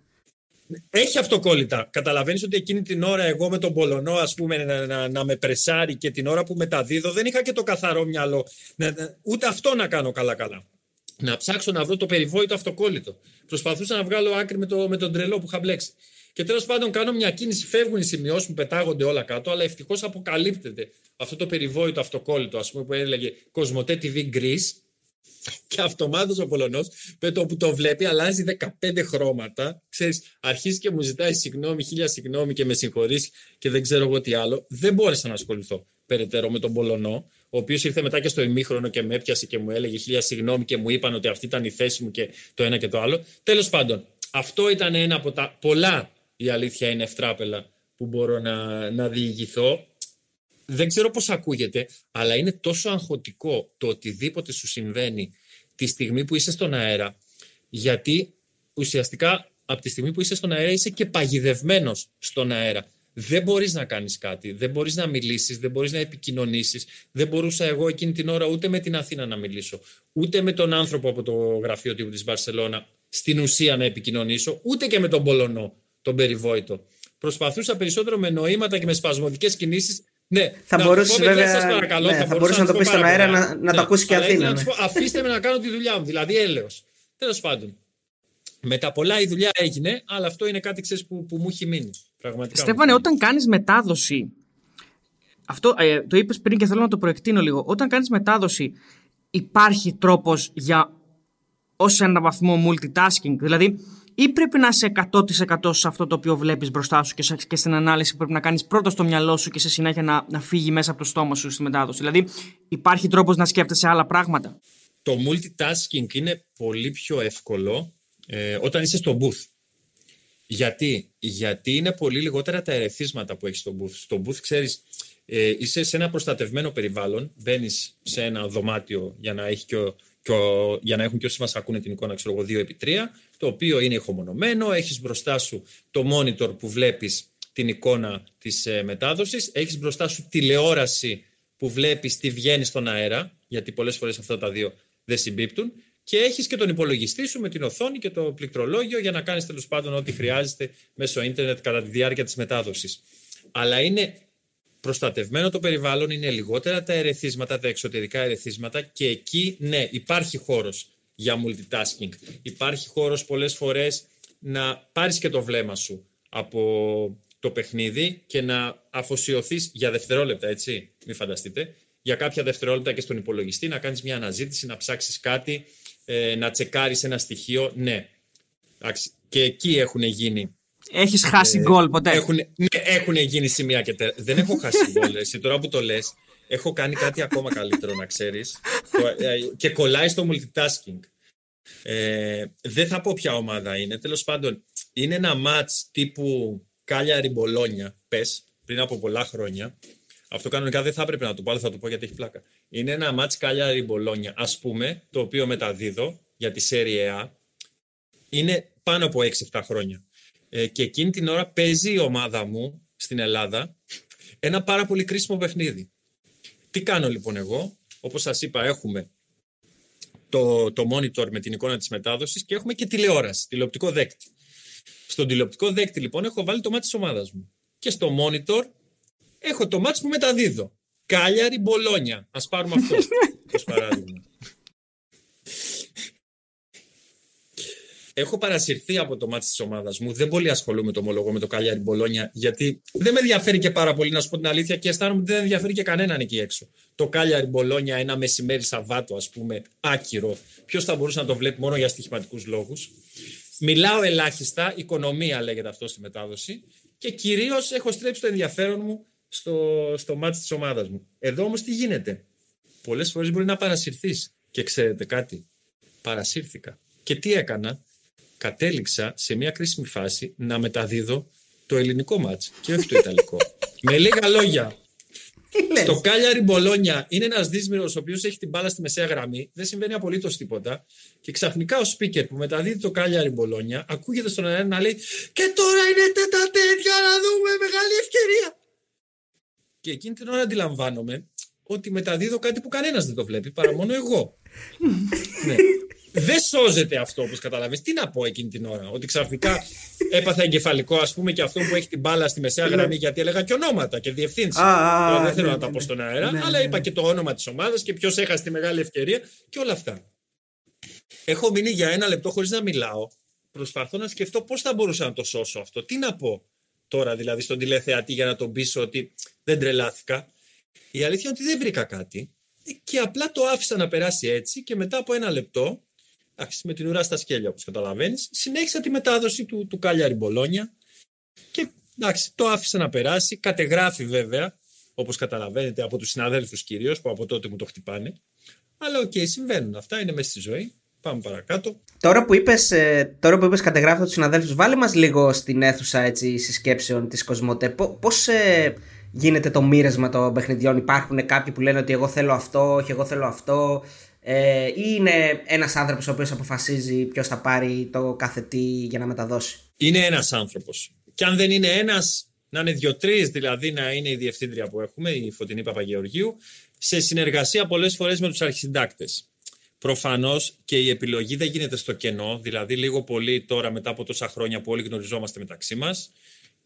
[SPEAKER 3] έχει αυτοκόλλητα. Καταλαβαίνεις ότι εκείνη την ώρα εγώ με τον Πολωνό, ας πούμε, να, να, να, με πρεσάρει και την ώρα που μεταδίδω, δεν είχα και το καθαρό μυαλό. Να, ούτε αυτό να κάνω καλά-καλά. Να ψάξω να βρω το περιβόητο αυτοκόλλητο. Προσπαθούσα να βγάλω άκρη με, το, με τον τρελό που είχα μπλέξει. Και τέλος πάντων κάνω μια κίνηση, φεύγουν οι σημειώσεις μου, πετάγονται όλα κάτω, αλλά ευτυχώς αποκαλύπτεται αυτό το περιβόητο αυτοκόλλητο, ας πούμε, που έλεγε Κοσμοτέ TV Greece. Και αυτομάτως ο Πολωνός, με το που το βλέπει, αλλάζει 15 χρώματα. Ξέρεις, αρχίζει και μου ζητάει συγγνώμη, χίλια συγγνώμη και με συγχωρείς και δεν ξέρω εγώ τι άλλο. Δεν μπόρεσα να ασχοληθώ περαιτέρω με τον Πολωνό, ο οποίος ήρθε μετά και στο ημίχρονο και με έπιασε και μου έλεγε χίλια συγγνώμη και μου είπαν ότι αυτή ήταν η θέση μου και το ένα και το άλλο. Τέλος πάντων, αυτό ήταν ένα από τα πολλά η αλήθεια είναι ευτράπελα που μπορώ να, να διηγηθώ. Δεν ξέρω πώς ακούγεται, αλλά είναι τόσο αγχωτικό το οτιδήποτε σου συμβαίνει τη στιγμή που είσαι στον αέρα, γιατί ουσιαστικά από τη στιγμή που είσαι στον αέρα είσαι και παγιδευμένος στον αέρα. Δεν μπορείς να κάνεις κάτι, δεν μπορείς να μιλήσεις, δεν μπορείς να επικοινωνήσεις. Δεν μπορούσα εγώ εκείνη την ώρα ούτε με την Αθήνα να μιλήσω, ούτε με τον άνθρωπο από το γραφείο τύπου της Μπαρσελώνα στην ουσία να επικοινωνήσω, ούτε και με τον Πολωνό τον περιβόητο. Προσπαθούσα περισσότερο με νοήματα και με σπασμωδικές κινήσεις. Ναι,
[SPEAKER 1] θα μπορούσε βέβαια. Σας παρακαλώ, ναι, θα, θα μπορούσε να, το πεις στον αέρα να, να ναι, το ακούσει και Αθήνα. Ναι.
[SPEAKER 3] αφήστε με να κάνω τη δουλειά μου, δηλαδή έλεος. Τέλος πάντων. Μετά πολλά η δουλειά έγινε, αλλά αυτό είναι κάτι ξέρεις, που, που μου έχει μείνει. Πραγματικά
[SPEAKER 2] Στέφανε, όταν κάνεις μετάδοση. Αυτό ε, το είπες πριν και θέλω να το προεκτείνω λίγο. Όταν κάνεις μετάδοση, υπάρχει τρόπος για ως ένα βαθμό multitasking; Δηλαδή, ή πρέπει να είσαι 100% σε αυτό το οποίο βλέπεις μπροστά σου και, και στην ανάλυση που πρέπει να κάνεις πρώτα στο μυαλό σου και σε συνέχεια να, να φύγει μέσα από το στόμα σου στη μετάδοση; Δηλαδή, υπάρχει τρόπος να σκέφτεσαι άλλα πράγματα;
[SPEAKER 3] Το multitasking είναι πολύ πιο εύκολο ε, όταν είσαι στο booth. Γιατί; Γιατί είναι πολύ λιγότερα τα ερεθίσματα που έχεις στο booth. Στο booth, ξέρεις, ε, είσαι σε ένα προστατευμένο περιβάλλον, μπαίνεις σε ένα δωμάτιο για να, έχει και ο, και για να έχουν και όσοι μας ακούνε την εικόνα, ξέρω εγώ, 2 επί 3, το οποίο είναι ηχομονωμένο. Έχεις μπροστά σου το monitor που βλέπεις την εικόνα της ε, μετάδοσης. Έχεις μπροστά σου τηλεόραση που βλέπεις τι βγαίνει στον αέρα, γιατί πολλές φορές αυτά τα δύο δεν συμπίπτουν. Και έχεις και τον υπολογιστή σου με την οθόνη και το πληκτρολόγιο για να κάνεις τέλος πάντων ό,τι χρειάζεται μέσω ίντερνετ κατά τη διάρκεια της μετάδοσης. Αλλά είναι προστατευμένο το περιβάλλον, είναι λιγότερα τα ερεθίσματα, τα εξωτερικά ερεθίσματα και εκεί, ναι, υπάρχει χώρος για multitasking. Υπάρχει χώρος πολλές φορές να πάρεις και το βλέμμα σου από το παιχνίδι και να αφοσιωθείς για δευτερόλεπτα, έτσι, μην φανταστείτε, για κάποια δευτερόλεπτα και στον υπολογιστή, να κάνεις μια αναζήτηση, να ψάξεις κάτι, ε, να τσεκάρεις ένα στοιχείο, ναι. Και εκεί έχουν γίνει
[SPEAKER 2] έχεις χάσει ε, γκολ ποτέ;
[SPEAKER 3] Έχουν, ναι, έχουν γίνει σημεία και τε... Δεν έχω χάσει γκολ. Εσύ τώρα που το λες, έχω κάνει κάτι ακόμα καλύτερο να ξέρεις. Ε, και κολλάει στο multitasking. Ε, δεν θα πω ποια ομάδα είναι. Τέλος πάντων, είναι ένα match τύπου Κάλια Ριμπολόνια, πες, πριν από πολλά χρόνια. Αυτό κανονικά δεν θα έπρεπε να το πω, αλλά θα το πω γιατί έχει πλάκα. Είναι ένα match Κάλια Ριμπολόνια, ας πούμε, το οποίο μεταδίδω για τη Serie A. Είναι πάνω από 6-7 χρόνια. Ε, και εκείνη την ώρα παίζει η ομάδα μου στην Ελλάδα ένα πάρα πολύ κρίσιμο παιχνίδι. Τι κάνω λοιπόν εγώ, όπως σας είπα έχουμε το, το monitor με την εικόνα της μετάδοσης και έχουμε και τηλεόραση, τηλεοπτικό δέκτη. Στον τηλεοπτικό δέκτη λοιπόν έχω βάλει το μάτι της ομάδας μου. Και στο monitor έχω το μάτι που μεταδίδω. Κάλιαρη Μπολόνια. Ας πάρουμε αυτό ως παράδειγμα. Έχω παρασυρθεί από το μάτι της ομάδας μου. Δεν πολύ ασχολούμαι το ομολογώ με το Καλιάρι Μπολόνια, γιατί δεν με ενδιαφέρει και πάρα πολύ να σου πω την αλήθεια και αισθάνομαι ότι δεν ενδιαφέρει και κανέναν εκεί έξω. Το Καλιάρι Μπολόνια, ένα μεσημέρι Σαββάτο, ας πούμε, άκυρο. Ποιος θα μπορούσε να το βλέπει μόνο για στοιχηματικούς λόγους. Μιλάω ελάχιστα, οικονομία λέγεται αυτό στη μετάδοση. Και κυρίως έχω στρέψει το ενδιαφέρον μου στο, στο μάτι της ομάδας μου. Εδώ όμως τι γίνεται; Πολλές φορές μπορεί να παρασυρθείς. Και ξέρετε κάτι; Παρασύρθηκα. Και τι έκανα; Κατέληξα σε μια κρίσιμη φάση να μεταδίδω το ελληνικό μάτς και όχι το ιταλικό. Με λίγα λόγια, στο Κάλιαρη Μπολόνια είναι ένας δύσμηρο ο οποίος έχει την μπάλα στη μεσαία γραμμή, δεν συμβαίνει απολύτως τίποτα. Και ξαφνικά ο speaker που μεταδίδει το Κάλιαρη Μπολόνια ακούγεται στον αέρα να λέει Και τώρα είναι τέτα τέτοια να δούμε μεγάλη ευκαιρία. Και εκείνη την ώρα αντιλαμβάνομαι ότι μεταδίδω κάτι που κανένας δεν το βλέπει παρά μόνο εγώ. ναι. δεν σώζεται αυτό όπως καταλαβαίνεις. Τι να πω εκείνη την ώρα, Ότι ξαφνικά έπαθα εγκεφαλικό, ας πούμε, και αυτό που έχει την μπάλα στη μεσαία ναι. γραμμή, γιατί έλεγα και ονόματα και διευθύνσεις. Δεν θέλω ναι, να τα πω στον αέρα, αλλά είπα και το όνομα της ομάδας και ποιος έχασε τη μεγάλη ευκαιρία και όλα αυτά. Έχω μείνει για ένα λεπτό χωρίς να μιλάω. Προσπαθώ να σκεφτώ πώς θα μπορούσα να το σώσω αυτό. Τι να πω τώρα δηλαδή στον τηλεθεατή για να τον πείσω ότι δεν τρελάθηκα. Η αλήθεια είναι ότι δεν βρήκα κάτι και απλά το άφησα να περάσει έτσι και μετά από ένα λεπτό, με την ουρά στα σκέλια όπως καταλαβαίνεις, συνέχισα τη μετάδοση του, του Κάλιαρη Μπολόνια και εντάξει, το άφησα να περάσει, κατεγράφει βέβαια, όπως καταλαβαίνετε από τους συναδέλφους κυρίως που από τότε μου το χτυπάνε, αλλά OK, okay, συμβαίνουν αυτά, είναι μέσα στη ζωή. Πάμε παρακάτω.
[SPEAKER 1] Τώρα που είπες, ε, τώρα που είπες κατεγράφω τους συναδέλφους, βάλε μας λίγο στην αίθουσα έτσι, συσκέψεων της Κοσμοτέ. Πώς, ε, γίνεται το μοίρασμα των παιχνιδιών; Υπάρχουν κάποιοι που λένε ότι εγώ θέλω αυτό, όχι εγώ θέλω αυτό. Ε, ή είναι ένας άνθρωπος ο οποίος αποφασίζει ποιος θα πάρει το κάθε τι για να μεταδώσει;
[SPEAKER 3] Είναι ένας άνθρωπος. Και αν δεν είναι ένας, να είναι δύο-τρεις, δηλαδή να είναι η διευθύντρια που έχουμε, η Φωτεινή Παπαγεωργίου, σε συνεργασία πολλές φορές με τους αρχισυντάκτες. Προφανώς και η επιλογή δεν γίνεται στο κενό, δηλαδή λίγο πολύ τώρα μετά από τόσα χρόνια που όλοι γνωριζόμαστε μεταξύ μας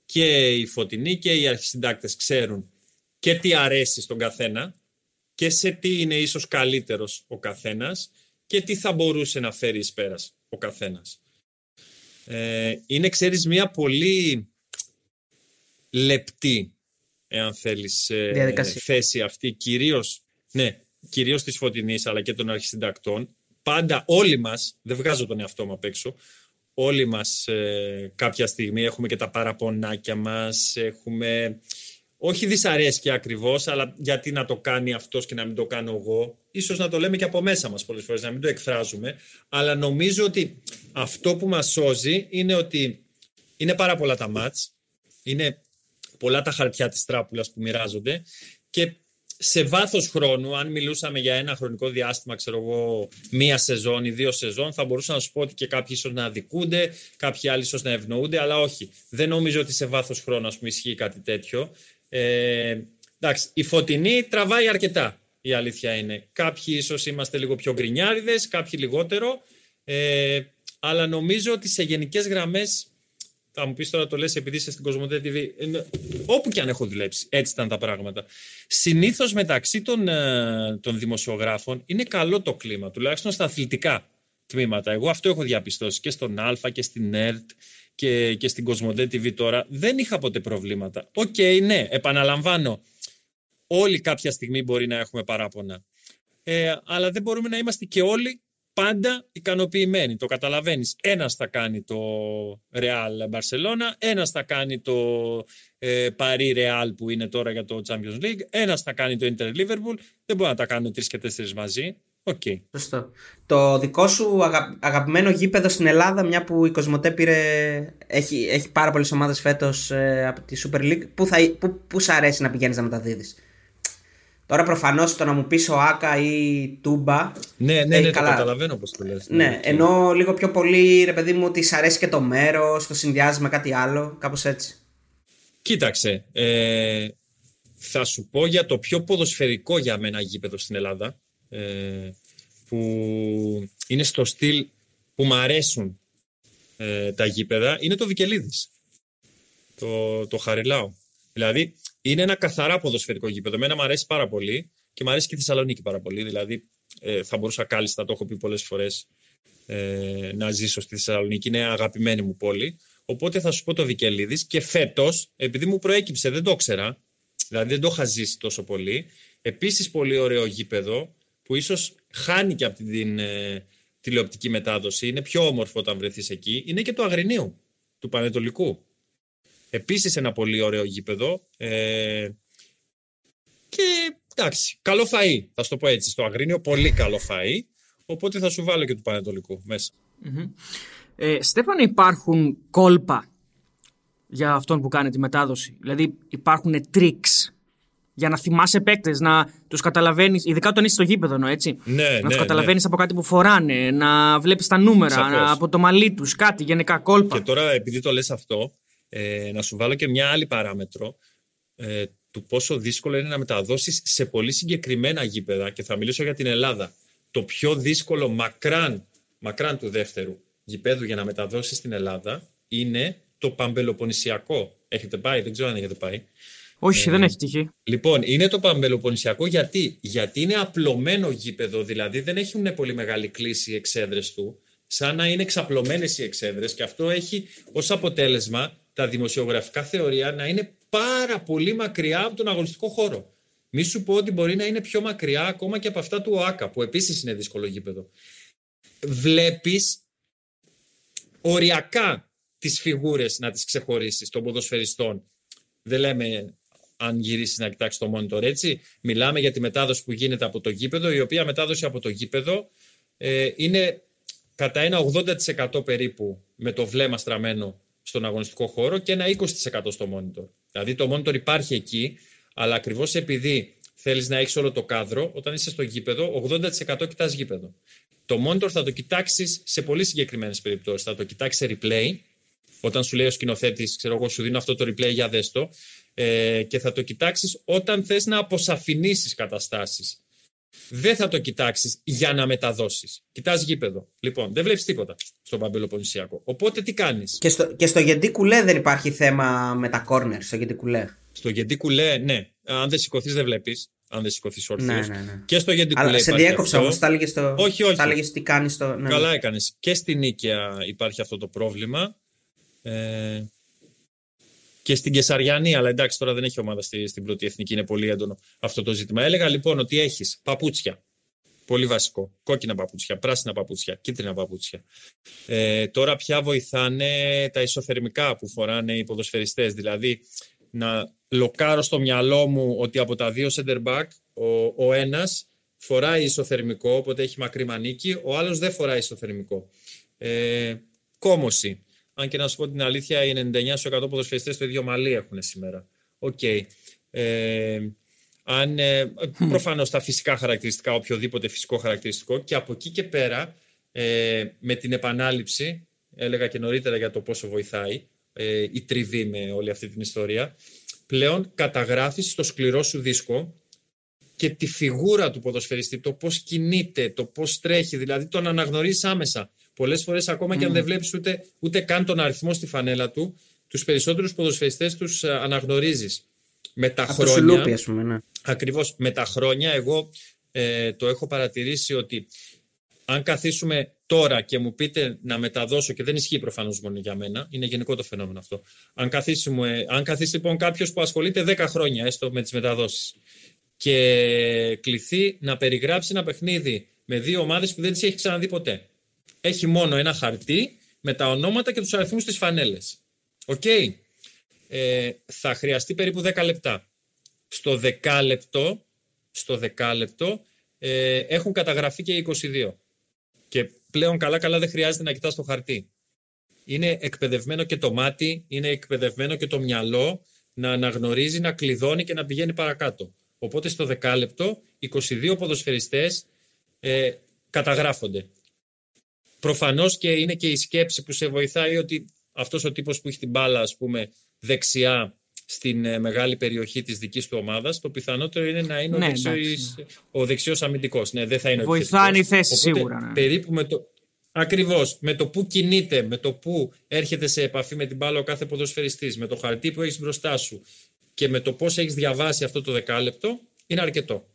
[SPEAKER 3] και οι φωτεινοί και οι αρχισυντάκτες ξέρουν και τι αρέσει στον καθένα και σε τι είναι ίσως καλύτερος ο καθένας και τι θα μπορούσε να φέρει εις πέρας ο καθένας. Ε, είναι, ξέρεις, μια πολύ λεπτή, εάν θέλεις, ε, θέση αυτή, κυρίως, ναι, κυρίως της Φωτεινής αλλά και των αρχισυντακτών. Πάντα όλοι μας, δεν βγάζω τον εαυτό μου απ' έξω, όλοι μας ε, κάποια στιγμή έχουμε και τα παραπονάκια μας, έχουμε όχι δυσαρέσκεια ακριβώς, αλλά γιατί να το κάνει αυτός και να μην το κάνω εγώ. Ίσως να το λέμε και από μέσα μας πολλές φορές, να μην το εκφράζουμε. Αλλά νομίζω ότι αυτό που μας σώζει είναι ότι είναι πάρα πολλά τα μάτς, είναι πολλά τα χαρτιά της τράπουλας που μοιράζονται και σε βάθος χρόνου, αν μιλούσαμε για ένα χρονικό διάστημα, ξέρω εγώ, μία σεζόν ή δύο σεζόν, θα μπορούσα να σου πω ότι και κάποιοι ίσως να αδικούνται, κάποιοι άλλοι ίσως να ευνοούνται, αλλά όχι. Δεν νομίζω ότι σε βάθος χρόνου, ας πούμε, ισχύει κάτι τέτοιο. Ε, εντάξει, η φωτεινή τραβάει αρκετά, η αλήθεια είναι. Κάποιοι ίσως είμαστε λίγο πιο γκρινιάριδες, κάποιοι λιγότερο, ε, αλλά νομίζω ότι σε γενικές γραμμές θα μου πεις τώρα το λες επειδή είσαι στην Κοσμοτέ TV. Όπου και αν έχω δουλέψει, έτσι ήταν τα πράγματα. Συνήθως μεταξύ των, ε, των δημοσιογράφων είναι καλό το κλίμα, τουλάχιστον στα αθλητικά τμήματα. Εγώ αυτό έχω διαπιστώσει και στον Α και στην ΕΡΤ και, και στην Κοσμοτέ TV τώρα. Δεν είχα ποτέ προβλήματα. OK, okay, ναι, επαναλαμβάνω. Όλοι κάποια στιγμή μπορεί να έχουμε παράπονα. Ε, αλλά δεν μπορούμε να είμαστε και όλοι πάντα ικανοποιημένοι. Το καταλαβαίνεις. Ένας θα κάνει το Real Barcelona, ένας θα κάνει το ε, Paris Real που είναι τώρα για το Champions League, ένας θα κάνει το Inter Liverpool. Δεν μπορεί να τα κάνουν τρεις και τέσσερις μαζί. OK. Okay.
[SPEAKER 1] Σωστό. Το δικό σου αγα... αγαπημένο γήπεδο στην Ελλάδα, μια που η Κοσμοτέ πήρε... έχει, έχει πάρα πολλές ομάδες φέτος ε, από τη Super League, πού, θα... πού, πού σ' αρέσει να πηγαίνεις να μεταδίδεις; Τώρα προφανώς το να μου πεις ο Άκα ή Τούμπα.
[SPEAKER 3] Ναι, ναι, ναι, καλά. το καταλαβαίνω πώς το λες.
[SPEAKER 1] Ναι, ναι, ενώ λίγο πιο πολύ ρε παιδί μου ότι σ' αρέσει και το μέρος, το συνδυάζει με κάτι άλλο, κάπως έτσι.
[SPEAKER 3] Κοίταξε. Ε, θα σου πω για το πιο ποδοσφαιρικό για μένα γήπεδο στην Ελλάδα. Ε, που είναι στο στυλ που μου αρέσουν ε, τα γήπεδα είναι το Βικελίδης. Το, το Χαριλάου. Δηλαδή είναι ένα καθαρά ποδοσφαιρικό γήπεδο. Εμένα μου αρέσει πάρα πολύ και μου αρέσει και η Θεσσαλονίκη πάρα πολύ. Δηλαδή, ε, θα μπορούσα κάλλιστα, το έχω πει πολλές φορές, ε, να ζήσω στη Θεσσαλονίκη. Είναι αγαπημένη μου πόλη. Οπότε θα σου πω το Βικελίδης. Και φέτος, επειδή μου προέκυψε, δεν το ήξερα, δηλαδή δεν το είχα ζήσει τόσο πολύ. Επίσης, πολύ ωραίο γήπεδο που ίσως χάνει και από την ε, τηλεοπτική μετάδοση. Είναι πιο όμορφο όταν βρεθείς εκεί. Είναι και το Αγρινίου του Πανετολικού. Επίσης ένα πολύ ωραίο γήπεδο. Ε, και εντάξει, καλό φαΐ, θα σου το πω έτσι, στο Αγρίνιο, πολύ καλό φαΐ. Οπότε θα σου βάλω και του Πανετολικού μέσα.
[SPEAKER 2] Mm-hmm. Ε, Στέφανε, υπάρχουν κόλπα για αυτόν που κάνει τη μετάδοση; Δηλαδή υπάρχουν τρίξ για να θυμάσαι παίκτες, να τους καταλαβαίνεις, ειδικά όταν είσαι στο γήπεδο, έτσι.
[SPEAKER 3] Ναι,
[SPEAKER 2] να
[SPEAKER 3] ναι,
[SPEAKER 2] του καταλαβαίνεις ναι. από κάτι που φοράνε, να βλέπεις τα νούμερα, να, από το μαλλί τους, κάτι γενικά κόλπα.
[SPEAKER 3] Και τώρα, επειδή το λες αυτό, ε, να σου βάλω και μια άλλη παράμετρο ε, του πόσο δύσκολο είναι να μεταδώσεις σε πολύ συγκεκριμένα γήπεδα και θα μιλήσω για την Ελλάδα. Το πιο δύσκολο μακράν μακράν του δεύτερου γηπέδου για να μεταδώσεις στην Ελλάδα είναι το Παμπελοποννησιακό. Έχετε πάει, δεν ξέρω αν έχετε πάει.
[SPEAKER 2] Όχι, δεν έχει τύχει.
[SPEAKER 3] Λοιπόν, είναι το Παμπελοποννησιακό γιατί, γιατί είναι απλωμένο γήπεδο, δηλαδή δεν έχουν πολύ μεγάλη κλίση οι εξέδρες του, σαν να είναι εξαπλωμένες οι εξέδρες και αυτό έχει ως αποτέλεσμα τα δημοσιογραφικά θεωρία να είναι πάρα πολύ μακριά από τον αγωνιστικό χώρο. Μη σου πω ότι μπορεί να είναι πιο μακριά ακόμα και από αυτά του ΟΑΚΑ, που επίσης είναι δύσκολο γήπεδο. Βλέπεις οριακά τις φιγούρες να τις ξεχωρίσεις των ποδοσφαιριστών. Δεν λέμε αν γυρίσεις να κοιτάξεις το monitor έτσι. Μιλάμε για τη μετάδοση που γίνεται από το γήπεδο, η οποία μετάδοση από το γήπεδο ε, είναι κατά ένα 80% περίπου με το βλέμμα στραμμένο στον αγωνιστικό χώρο και ένα 20% στο monitor. Δηλαδή το monitor υπάρχει εκεί, αλλά ακριβώς επειδή θέλεις να έχεις όλο το κάδρο, όταν είσαι στο γήπεδο, 80% κοιτάς γήπεδο. Το monitor θα το κοιτάξεις σε πολύ συγκεκριμένες περιπτώσεις. Θα το κοιτάξει σε replay, όταν σου λέει ο σκηνοθέτης, ξέρω εγώ, σου δίνω αυτό το replay για δέστο, ε, και θα το κοιτάξεις όταν θες να αποσαφηνίσεις καταστάσεις. Δεν θα το κοιτάξεις για να μεταδώσεις. Κοιτάς γήπεδο. Λοιπόν, δεν βλέπεις τίποτα στον Παμπελοποννησιακό. Οπότε τι κάνεις;
[SPEAKER 1] Και στο, και στο Γεντή Κουλέ δεν υπάρχει θέμα με τα κόρνερ. Στο Γεντή Κουλέ;
[SPEAKER 3] Στο Γεντή Κουλέ, ναι. Αν δεν σηκωθείς, δεν βλέπεις. Αν δεν σηκωθείς όρθιος.
[SPEAKER 1] Ναι, ναι, ναι.
[SPEAKER 3] Και στο Γεντή
[SPEAKER 1] Αλλά
[SPEAKER 3] Κουλέ.
[SPEAKER 1] σε
[SPEAKER 3] υπάρχει
[SPEAKER 1] διέκοψα
[SPEAKER 3] αυτό.
[SPEAKER 1] όμως. Τα έλεγες στο.
[SPEAKER 3] Όχι, όχι.
[SPEAKER 1] Τα έλεγες τι κάνεις στο. Ναι.
[SPEAKER 3] Καλά έκανες. Και στην Νίκαια υπάρχει αυτό το πρόβλημα. Ε, και στην Κεσαριανή, αλλά εντάξει τώρα δεν έχει ομάδα στη, στην πρώτη εθνική, είναι πολύ έντονο αυτό το ζήτημα. Έλεγα λοιπόν ότι έχεις παπούτσια. Πολύ βασικό. Κόκκινα παπούτσια, πράσινα παπούτσια, κίτρινα παπούτσια. Ε, τώρα πια βοηθάνε τα ισοθερμικά που φοράνε οι ποδοσφαιριστές. Δηλαδή να λοκάρω στο μυαλό μου ότι από τα δύο center back ο, ο ένας φοράει ισοθερμικό, οπότε έχει μακρύ μανίκι, ο άλλος δεν φοράει ισοθερμικό. Ε, κόμωση. Αν και να σου πω την αλήθεια, οι 99% ποδοσφαιριστές το ίδιο μαλλί έχουν σήμερα. Οκ. Ε, αν, ε, προφανώς τα φυσικά χαρακτηριστικά, οποιοδήποτε φυσικό χαρακτηριστικό και από εκεί και πέρα ε, με την επανάληψη, έλεγα και νωρίτερα για το πόσο βοηθάει ε, η τριβή με όλη αυτή την ιστορία, πλέον καταγράφεις στο σκληρό σου δίσκο και τη φιγούρα του ποδοσφαιριστή, το πώς κινείται, το πώς τρέχει, δηλαδή τον αναγνωρίζεις άμεσα. Πολλές φορές ακόμα και αν δεν βλέπεις ούτε, ούτε καν τον αριθμό στη φανέλα του, τους περισσότερους ποδοσφαιριστές τους ε, αναγνωρίζεις. Με τα
[SPEAKER 1] Από το
[SPEAKER 3] χρόνια,
[SPEAKER 1] σουλούπι, ας πούμε. Ναι.
[SPEAKER 3] Ακριβώς με τα χρόνια εγώ ε, το έχω παρατηρήσει ότι αν καθίσουμε τώρα και μου πείτε να μεταδώσω και δεν ισχύει προφανώς μόνο για μένα, είναι γενικό το φαινόμενο αυτό. Αν, καθίσουμε, αν καθίσει λοιπόν κάποιος που ασχολείται 10 χρόνια έστω με τις μεταδόσεις και κληθεί να περιγράψει ένα παιχνίδι με δύο ομάδες που δεν τις έχει ξαναδεί ποτέ. Έχει μόνο ένα χαρτί με τα ονόματα και τους αριθμούς της φανέλας. Οκ. Ε, θα χρειαστεί περίπου 10 λεπτά. Στο δεκάλεπτο, στο δεκάλεπτο ε, έχουν καταγραφεί και οι 22. Και πλέον καλά-καλά δεν χρειάζεται να κοιτάς το χαρτί. Είναι εκπαιδευμένο και το μάτι, είναι εκπαιδευμένο και το μυαλό να αναγνωρίζει, να κλειδώνει και να πηγαίνει παρακάτω. Οπότε στο δεκάλεπτο 22 ποδοσφαιριστές ε, καταγράφονται. Προφανώς και είναι και η σκέψη που σε βοηθάει ότι αυτός ο τύπος που έχει την μπάλα ας πούμε δεξιά στην ε, μεγάλη περιοχή της δικής του ομάδας, το πιθανότερο είναι να είναι
[SPEAKER 2] Ναι,
[SPEAKER 3] ο, δεξιός, ο δεξιός αμυντικός. Ναι, δεν θα είναι ο
[SPEAKER 2] Βοηθάνε οι
[SPEAKER 3] επιθετικός.
[SPEAKER 2] θέσεις
[SPEAKER 3] Οπότε,
[SPEAKER 2] σίγουρα, ναι.
[SPEAKER 3] Περίπου με το, ακριβώς, με το που κινείται, με το που έρχεται σε επαφή με την μπάλα ο κάθε ποδοσφαιριστής, με το χαρτί που έχεις μπροστά σου και με το πώς έχεις διαβάσει αυτό το δεκάλεπτο, είναι αρκετό.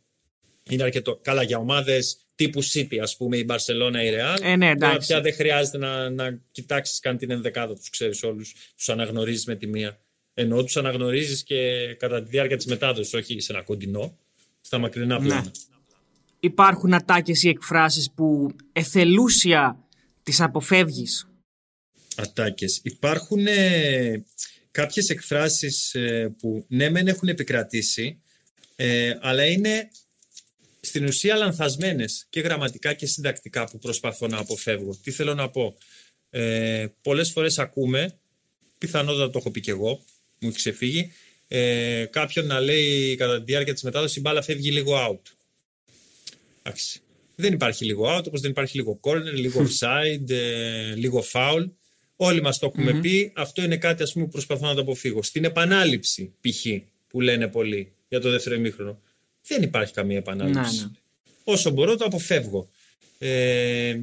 [SPEAKER 3] Είναι αρκετό. Καλά, για ομάδες τύπου City, ας πούμε, η Barcelona, η Real.
[SPEAKER 2] Ε, ναι,
[SPEAKER 3] τώρα
[SPEAKER 2] εντάξει.
[SPEAKER 3] πια δεν χρειάζεται να, να κοιτάξεις καν την ενδεκάδα τους, ξέρεις όλους. Τους αναγνωρίζεις με τη μία. Ενώ τους αναγνωρίζεις και κατά τη διάρκεια της μετάδοσης, όχι σε ένα κοντινό, στα μακρινά
[SPEAKER 2] Ναι.
[SPEAKER 3] πλάνα.
[SPEAKER 2] Υπάρχουν ατάκες ή εκφράσεις που εθελούσια τις αποφεύγεις;
[SPEAKER 3] Ατάκες. Υπάρχουν ε, κάποιες εκφράσεις ε, που ναι μεν έχουν επικρατήσει, ε, αλλά είναι στην ουσία λανθασμένες και γραμματικά και συντακτικά που προσπαθώ να αποφεύγω. Τι θέλω να πω; Ε, πολλές φορές ακούμε, πιθανότατα το έχω πει και εγώ, μου έχει ξεφύγει, ε, κάποιον να λέει κατά τη διάρκεια της μετάδοσης η μπάλα φεύγει λίγο out. Εντάξει. Δεν υπάρχει λίγο out, όπως δεν υπάρχει λίγο corner, λίγο offside, ε, λίγο foul. Όλοι μας το εχουμε πει. Αυτό είναι κάτι ας πούμε, που προσπαθώ να το αποφύγω. Στην επανάληψη, π.χ. που λένε πολλοί για το δεύτερο ημίχρονο, δεν υπάρχει καμία επανάληψη.
[SPEAKER 2] Ναι, ναι.
[SPEAKER 3] Όσο μπορώ το αποφεύγω. Ε,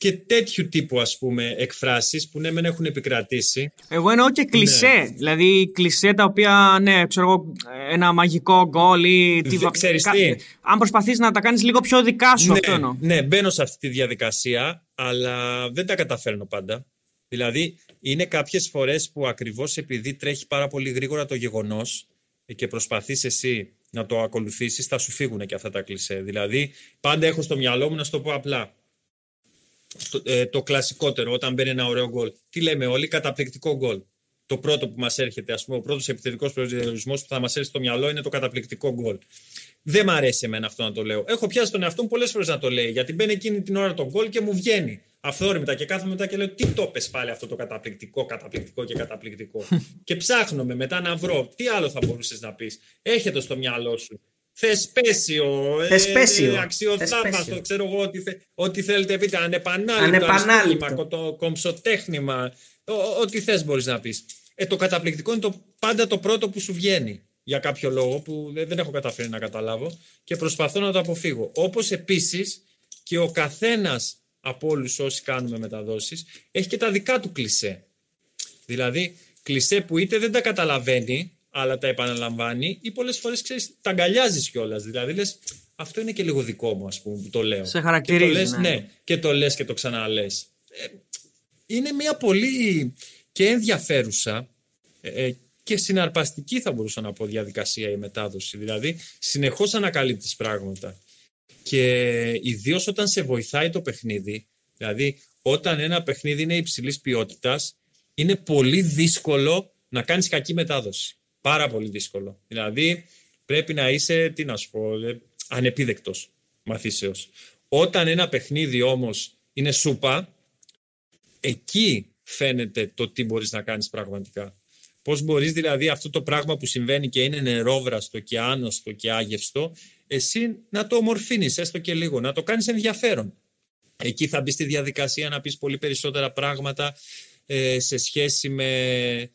[SPEAKER 3] και τέτοιου τύπου ας πούμε εκφράσεις που ναι μεν έχουν επικρατήσει.
[SPEAKER 2] Εγώ εννοώ και κλισέ, ναι. δηλαδή κλισέ τα οποία ναι ξέρω εγώ ένα μαγικό γκολ ή...
[SPEAKER 3] Τι... Ξέρεις τι;
[SPEAKER 2] Αν προσπαθείς να τα κάνεις λίγο πιο δικά σου
[SPEAKER 3] ναι,
[SPEAKER 2] αυτό εννοώ.
[SPEAKER 3] Ναι, μπαίνω σε αυτή τη διαδικασία αλλά δεν τα καταφέρνω πάντα. Δηλαδή είναι κάποιες φορές που ακριβώς επειδή τρέχει πάρα πολύ γρήγορα το γεγονός και προσπαθείς εσύ να το ακολουθήσεις θα σου φύγουν και αυτά τα κλισέ. Δηλαδή πάντα έχω στο μυαλό μου να σου το πω απλά το, ε, το κλασικότερο όταν μπαίνει ένα ωραίο γκολ. Τι λέμε όλοι, καταπληκτικό γκολ. Το πρώτο που μας έρχεται, ας πούμε, ο πρώτος επιθετικός προσδιορισμός που θα μας έρθει στο μυαλό είναι το καταπληκτικό γκολ. Δεν μ' αρέσει εμένα αυτό να το λέω. Έχω πιάσει τον εαυτό μου πολλές φορές να το λέει, γιατί μπαίνει εκείνη την ώρα το γκολ και μου βγαίνει αυθόρμητα και κάθομαι μετά και λέω τι το πες πάλι αυτό το καταπληκτικό, καταπληκτικό και καταπληκτικό. και ψάχνομαι μετά να βρω τι άλλο θα μπορούσες να πεις. Έχετε στο μυαλό σου. Θεσπέσιο,
[SPEAKER 1] Θεσπέσιο.
[SPEAKER 3] Ε, αξιοθαύμαστο, ξέρω εγώ ό,τι, θε, ό,τι θέλετε πείτε, ανεπανάληπτο, ανεπανάληπτο. το κομψοτέχνημα, ό,τι θες μπορείς να πεις. Ε, το καταπληκτικό είναι το, πάντα το πρώτο που σου βγαίνει για κάποιο λόγο που δεν έχω καταφέρει να καταλάβω και προσπαθώ να το αποφύγω. Όπως επίσης και ο καθένας από όλους όσοι κάνουμε μεταδόσεις έχει και τα δικά του κλισέ. Δηλαδή κλισέ που είτε δεν τα καταλαβαίνει αλλά τα επαναλαμβάνει ή πολλές φορές ξέρεις, τα αγκαλιάζεις κιόλας. Δηλαδή λες, αυτό είναι και λίγο δικό μου, ας πούμε, που το λέω.
[SPEAKER 2] Σε χαρακτηρίζει.
[SPEAKER 3] Και το λες, ναι. ναι. και το λες και το ξαναλες. Ε, είναι μια πολύ και ενδιαφέρουσα ε, και συναρπαστική θα μπορούσα να πω διαδικασία η μετάδοση. Δηλαδή, συνεχώς ανακαλύπτεις πράγματα. Και ιδίως όταν σε βοηθάει το παιχνίδι, δηλαδή όταν ένα παιχνίδι είναι υψηλής ποιότητας, είναι πολύ δύσκολο να κάνεις κακή μετάδοση. Πάρα πολύ δύσκολο. Δηλαδή πρέπει να είσαι, τι να σου πω, ε, ανεπίδεκτος μαθήσεως. Όταν ένα παιχνίδι όμως είναι σούπα, εκεί φαίνεται το τι μπορείς να κάνεις πραγματικά. Πώς μπορείς δηλαδή αυτό το πράγμα που συμβαίνει και είναι νερόβραστο και άνοστο και άγευστο, εσύ να το ομορφύνεις έστω και λίγο, να το κάνεις ενδιαφέρον. Εκεί θα μπει στη διαδικασία να πεις πολύ περισσότερα πράγματα ε, σε σχέση με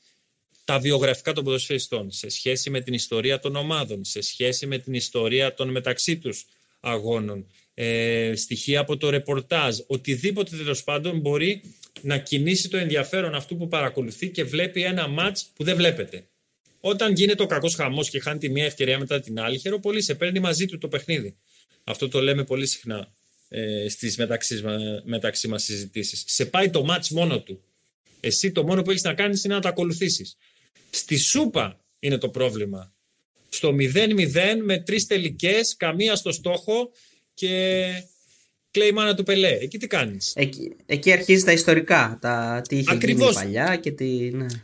[SPEAKER 3] τα βιογραφικά των ποδοσφαιριστών, σε σχέση με την ιστορία των ομάδων, σε σχέση με την ιστορία των μεταξύ τους αγώνων, ε, στοιχεία από το ρεπορτάζ, οτιδήποτε τέλος πάντων μπορεί να κινήσει το ενδιαφέρον αυτού που παρακολουθεί και βλέπει ένα μάτς που δεν βλέπετε. Όταν γίνεται ο κακός χαμός και χάνει τη μία ευκαιρία μετά την άλλη, πολύ σε παίρνει μαζί του το παιχνίδι. Αυτό το λέμε πολύ συχνά ε, στις μεταξύ, μεταξύ μας συζητήσεις. Σε πάει το μάτς μόνο του. Εσύ το μόνο που έχεις να κάνεις είναι να το ακολουθήσεις. Στη σούπα είναι το πρόβλημα. Στο 0-0 με τρεις τελικές, καμία στο στόχο και κλαίει η μάνα του Πελέ. Εκεί τι κάνεις;
[SPEAKER 1] Εκεί, εκεί αρχίζει τα ιστορικά. Τα, τι είχε Ακριβώς. γίνει παλιά και τι. Ναι, ναι.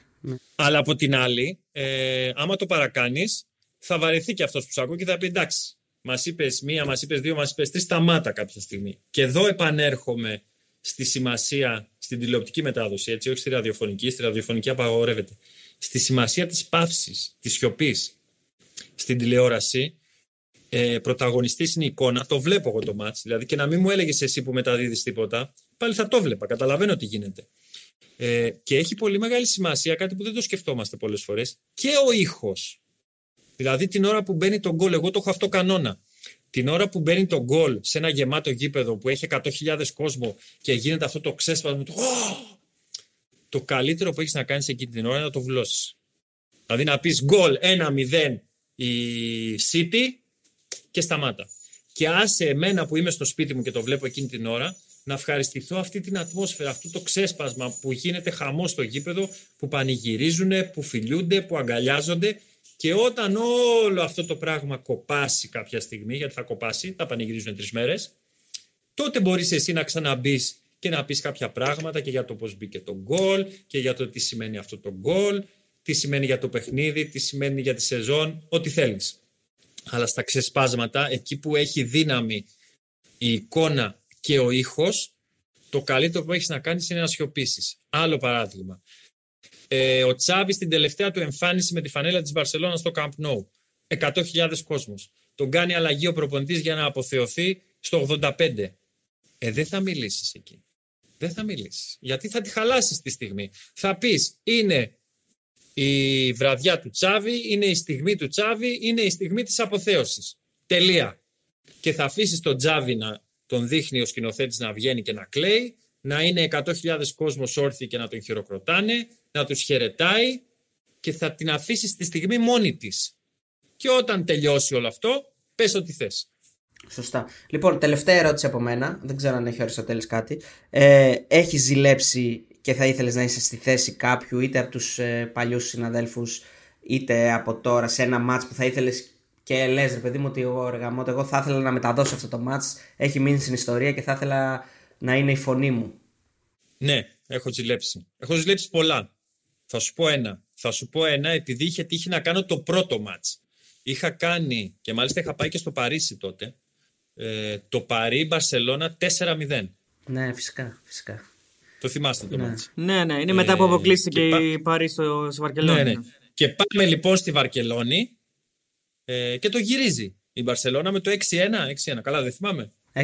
[SPEAKER 3] Αλλά από την άλλη, ε, άμα το παρακάνεις, θα βαρεθεί και αυτός που σου ακούει και θα πει εντάξει. Μας είπες μία, μας είπες δύο, μας είπες τρεις, σταμάτα κάποια στιγμή. Και εδώ επανέρχομαι στη σημασία στην τηλεοπτική μετάδοση, έτσι, όχι στη ραδιοφωνική. Στη ραδιοφωνική απαγορεύεται στη σημασία της παύσης, της σιωπής στην τηλεόραση. Ε, πρωταγωνιστής είναι η εικόνα, το βλέπω εγώ το μάτς, δηλαδή και να μην μου έλεγες εσύ που μεταδίδεις τίποτα, πάλι θα το βλέπα, καταλαβαίνω τι γίνεται. Ε, και έχει πολύ μεγάλη σημασία κάτι που δεν το σκεφτόμαστε πολλές φορές, και ο ήχος. Δηλαδή την ώρα που μπαίνει το γκολ, εγώ το έχω αυτό κανόνα. Την ώρα που μπαίνει το γκολ σε ένα γεμάτο γήπεδο που έχει 100.000 κόσμο και γίνεται αυτό το ξέσπασμα του το καλύτερο που έχεις να κάνεις εκείνη την ώρα είναι να το βλώσει. Δηλαδή να πεις γκολ 1-0 η City και σταμάτα. Και άσε εμένα που είμαι στο σπίτι μου και το βλέπω εκείνη την ώρα να ευχαριστηθώ αυτή την ατμόσφαιρα, αυτό το ξέσπασμα που γίνεται χαμό στο γήπεδο, που πανηγυρίζουν, που φιλιούνται, που αγκαλιάζονται και όταν όλο αυτό το πράγμα κοπάσει κάποια στιγμή, γιατί θα κοπάσει, θα πανηγυρίζουν τρεις μέρες, τότε μπορείς εσύ να ξαναμπεί και να πεις κάποια πράγματα και για το πώς μπήκε το γκολ και για το τι σημαίνει αυτό το γκολ, τι σημαίνει για το παιχνίδι, τι σημαίνει για τη σεζόν, ό,τι θέλεις. Αλλά στα ξεσπάσματα, εκεί που έχει δύναμη η εικόνα και ο ήχος, το καλύτερο που έχεις να κάνεις είναι να σιωπήσεις. Άλλο παράδειγμα. Ε, ο Τσάβης στην τελευταία του εμφάνιση με τη φανέλα της Μπαρσελόνας στο Camp Nou. 100.000 κόσμος. Τον κάνει αλλαγή ο προπονητής για να αποθεωθεί στο 85. Ε, δεν θα μιλήσεις εκεί δεν θα μιλήσεις. Γιατί θα τη χαλάσεις τη στιγμή. Θα πεις, είναι η βραδιά του Τσάβη, είναι η στιγμή του Τσάβη, είναι η στιγμή της αποθέωσης. Τελεία. Και θα αφήσεις τον Τσάβη να τον δείχνει ο σκηνοθέτης να βγαίνει και να κλαίει να είναι 100.000 κόσμος όρθιοι και να τον χειροκροτάνε, να τους χαιρετάει και θα την αφήσει στη στιγμή μόνη της. Και όταν τελειώσει όλο αυτό, πες ό,τι θες.
[SPEAKER 1] Σωστά. Λοιπόν, τελευταία ερώτηση από μένα. Δεν ξέρω αν έχει ο Αριστοτέλης κάτι. Ε, έχει ζηλέψει και θα ήθελες να είσαι στη θέση κάποιου είτε από τους ε, παλιούς συναδέλφους είτε από τώρα σε ένα μάτς που θα ήθελες και λες ρε παιδί μου ότι εγώ, εγώ θα ήθελα να μεταδώσω αυτό το μάτς έχει μείνει στην ιστορία και θα ήθελα να είναι η φωνή μου.
[SPEAKER 3] Ναι, έχω ζηλέψει. Έχω ζηλέψει πολλά. Θα σου πω ένα. Θα σου πω ένα επειδή είχε τύχει να κάνω το πρώτο μάτς. Είχα κάνει και μάλιστα είχα πάει και στο Παρίσι τότε ε, το Παρί Μπαρσελώνα 4-0.
[SPEAKER 1] Ναι, φυσικά, φυσικά.
[SPEAKER 3] Το θυμάστε το
[SPEAKER 2] ναι.
[SPEAKER 3] μάτς.
[SPEAKER 2] Ναι, ναι, είναι μετά που ε, αποκλείστηκε η Παρί στο, στη Βαρκελόνη. Ναι, ναι.
[SPEAKER 3] Και πάμε λοιπόν στη Βαρκελόνη ε, και το γυρίζει η Μπαρσελώνα με το 6-1. 6-1. Καλά, δεν θυμάμαι.
[SPEAKER 1] 6-1.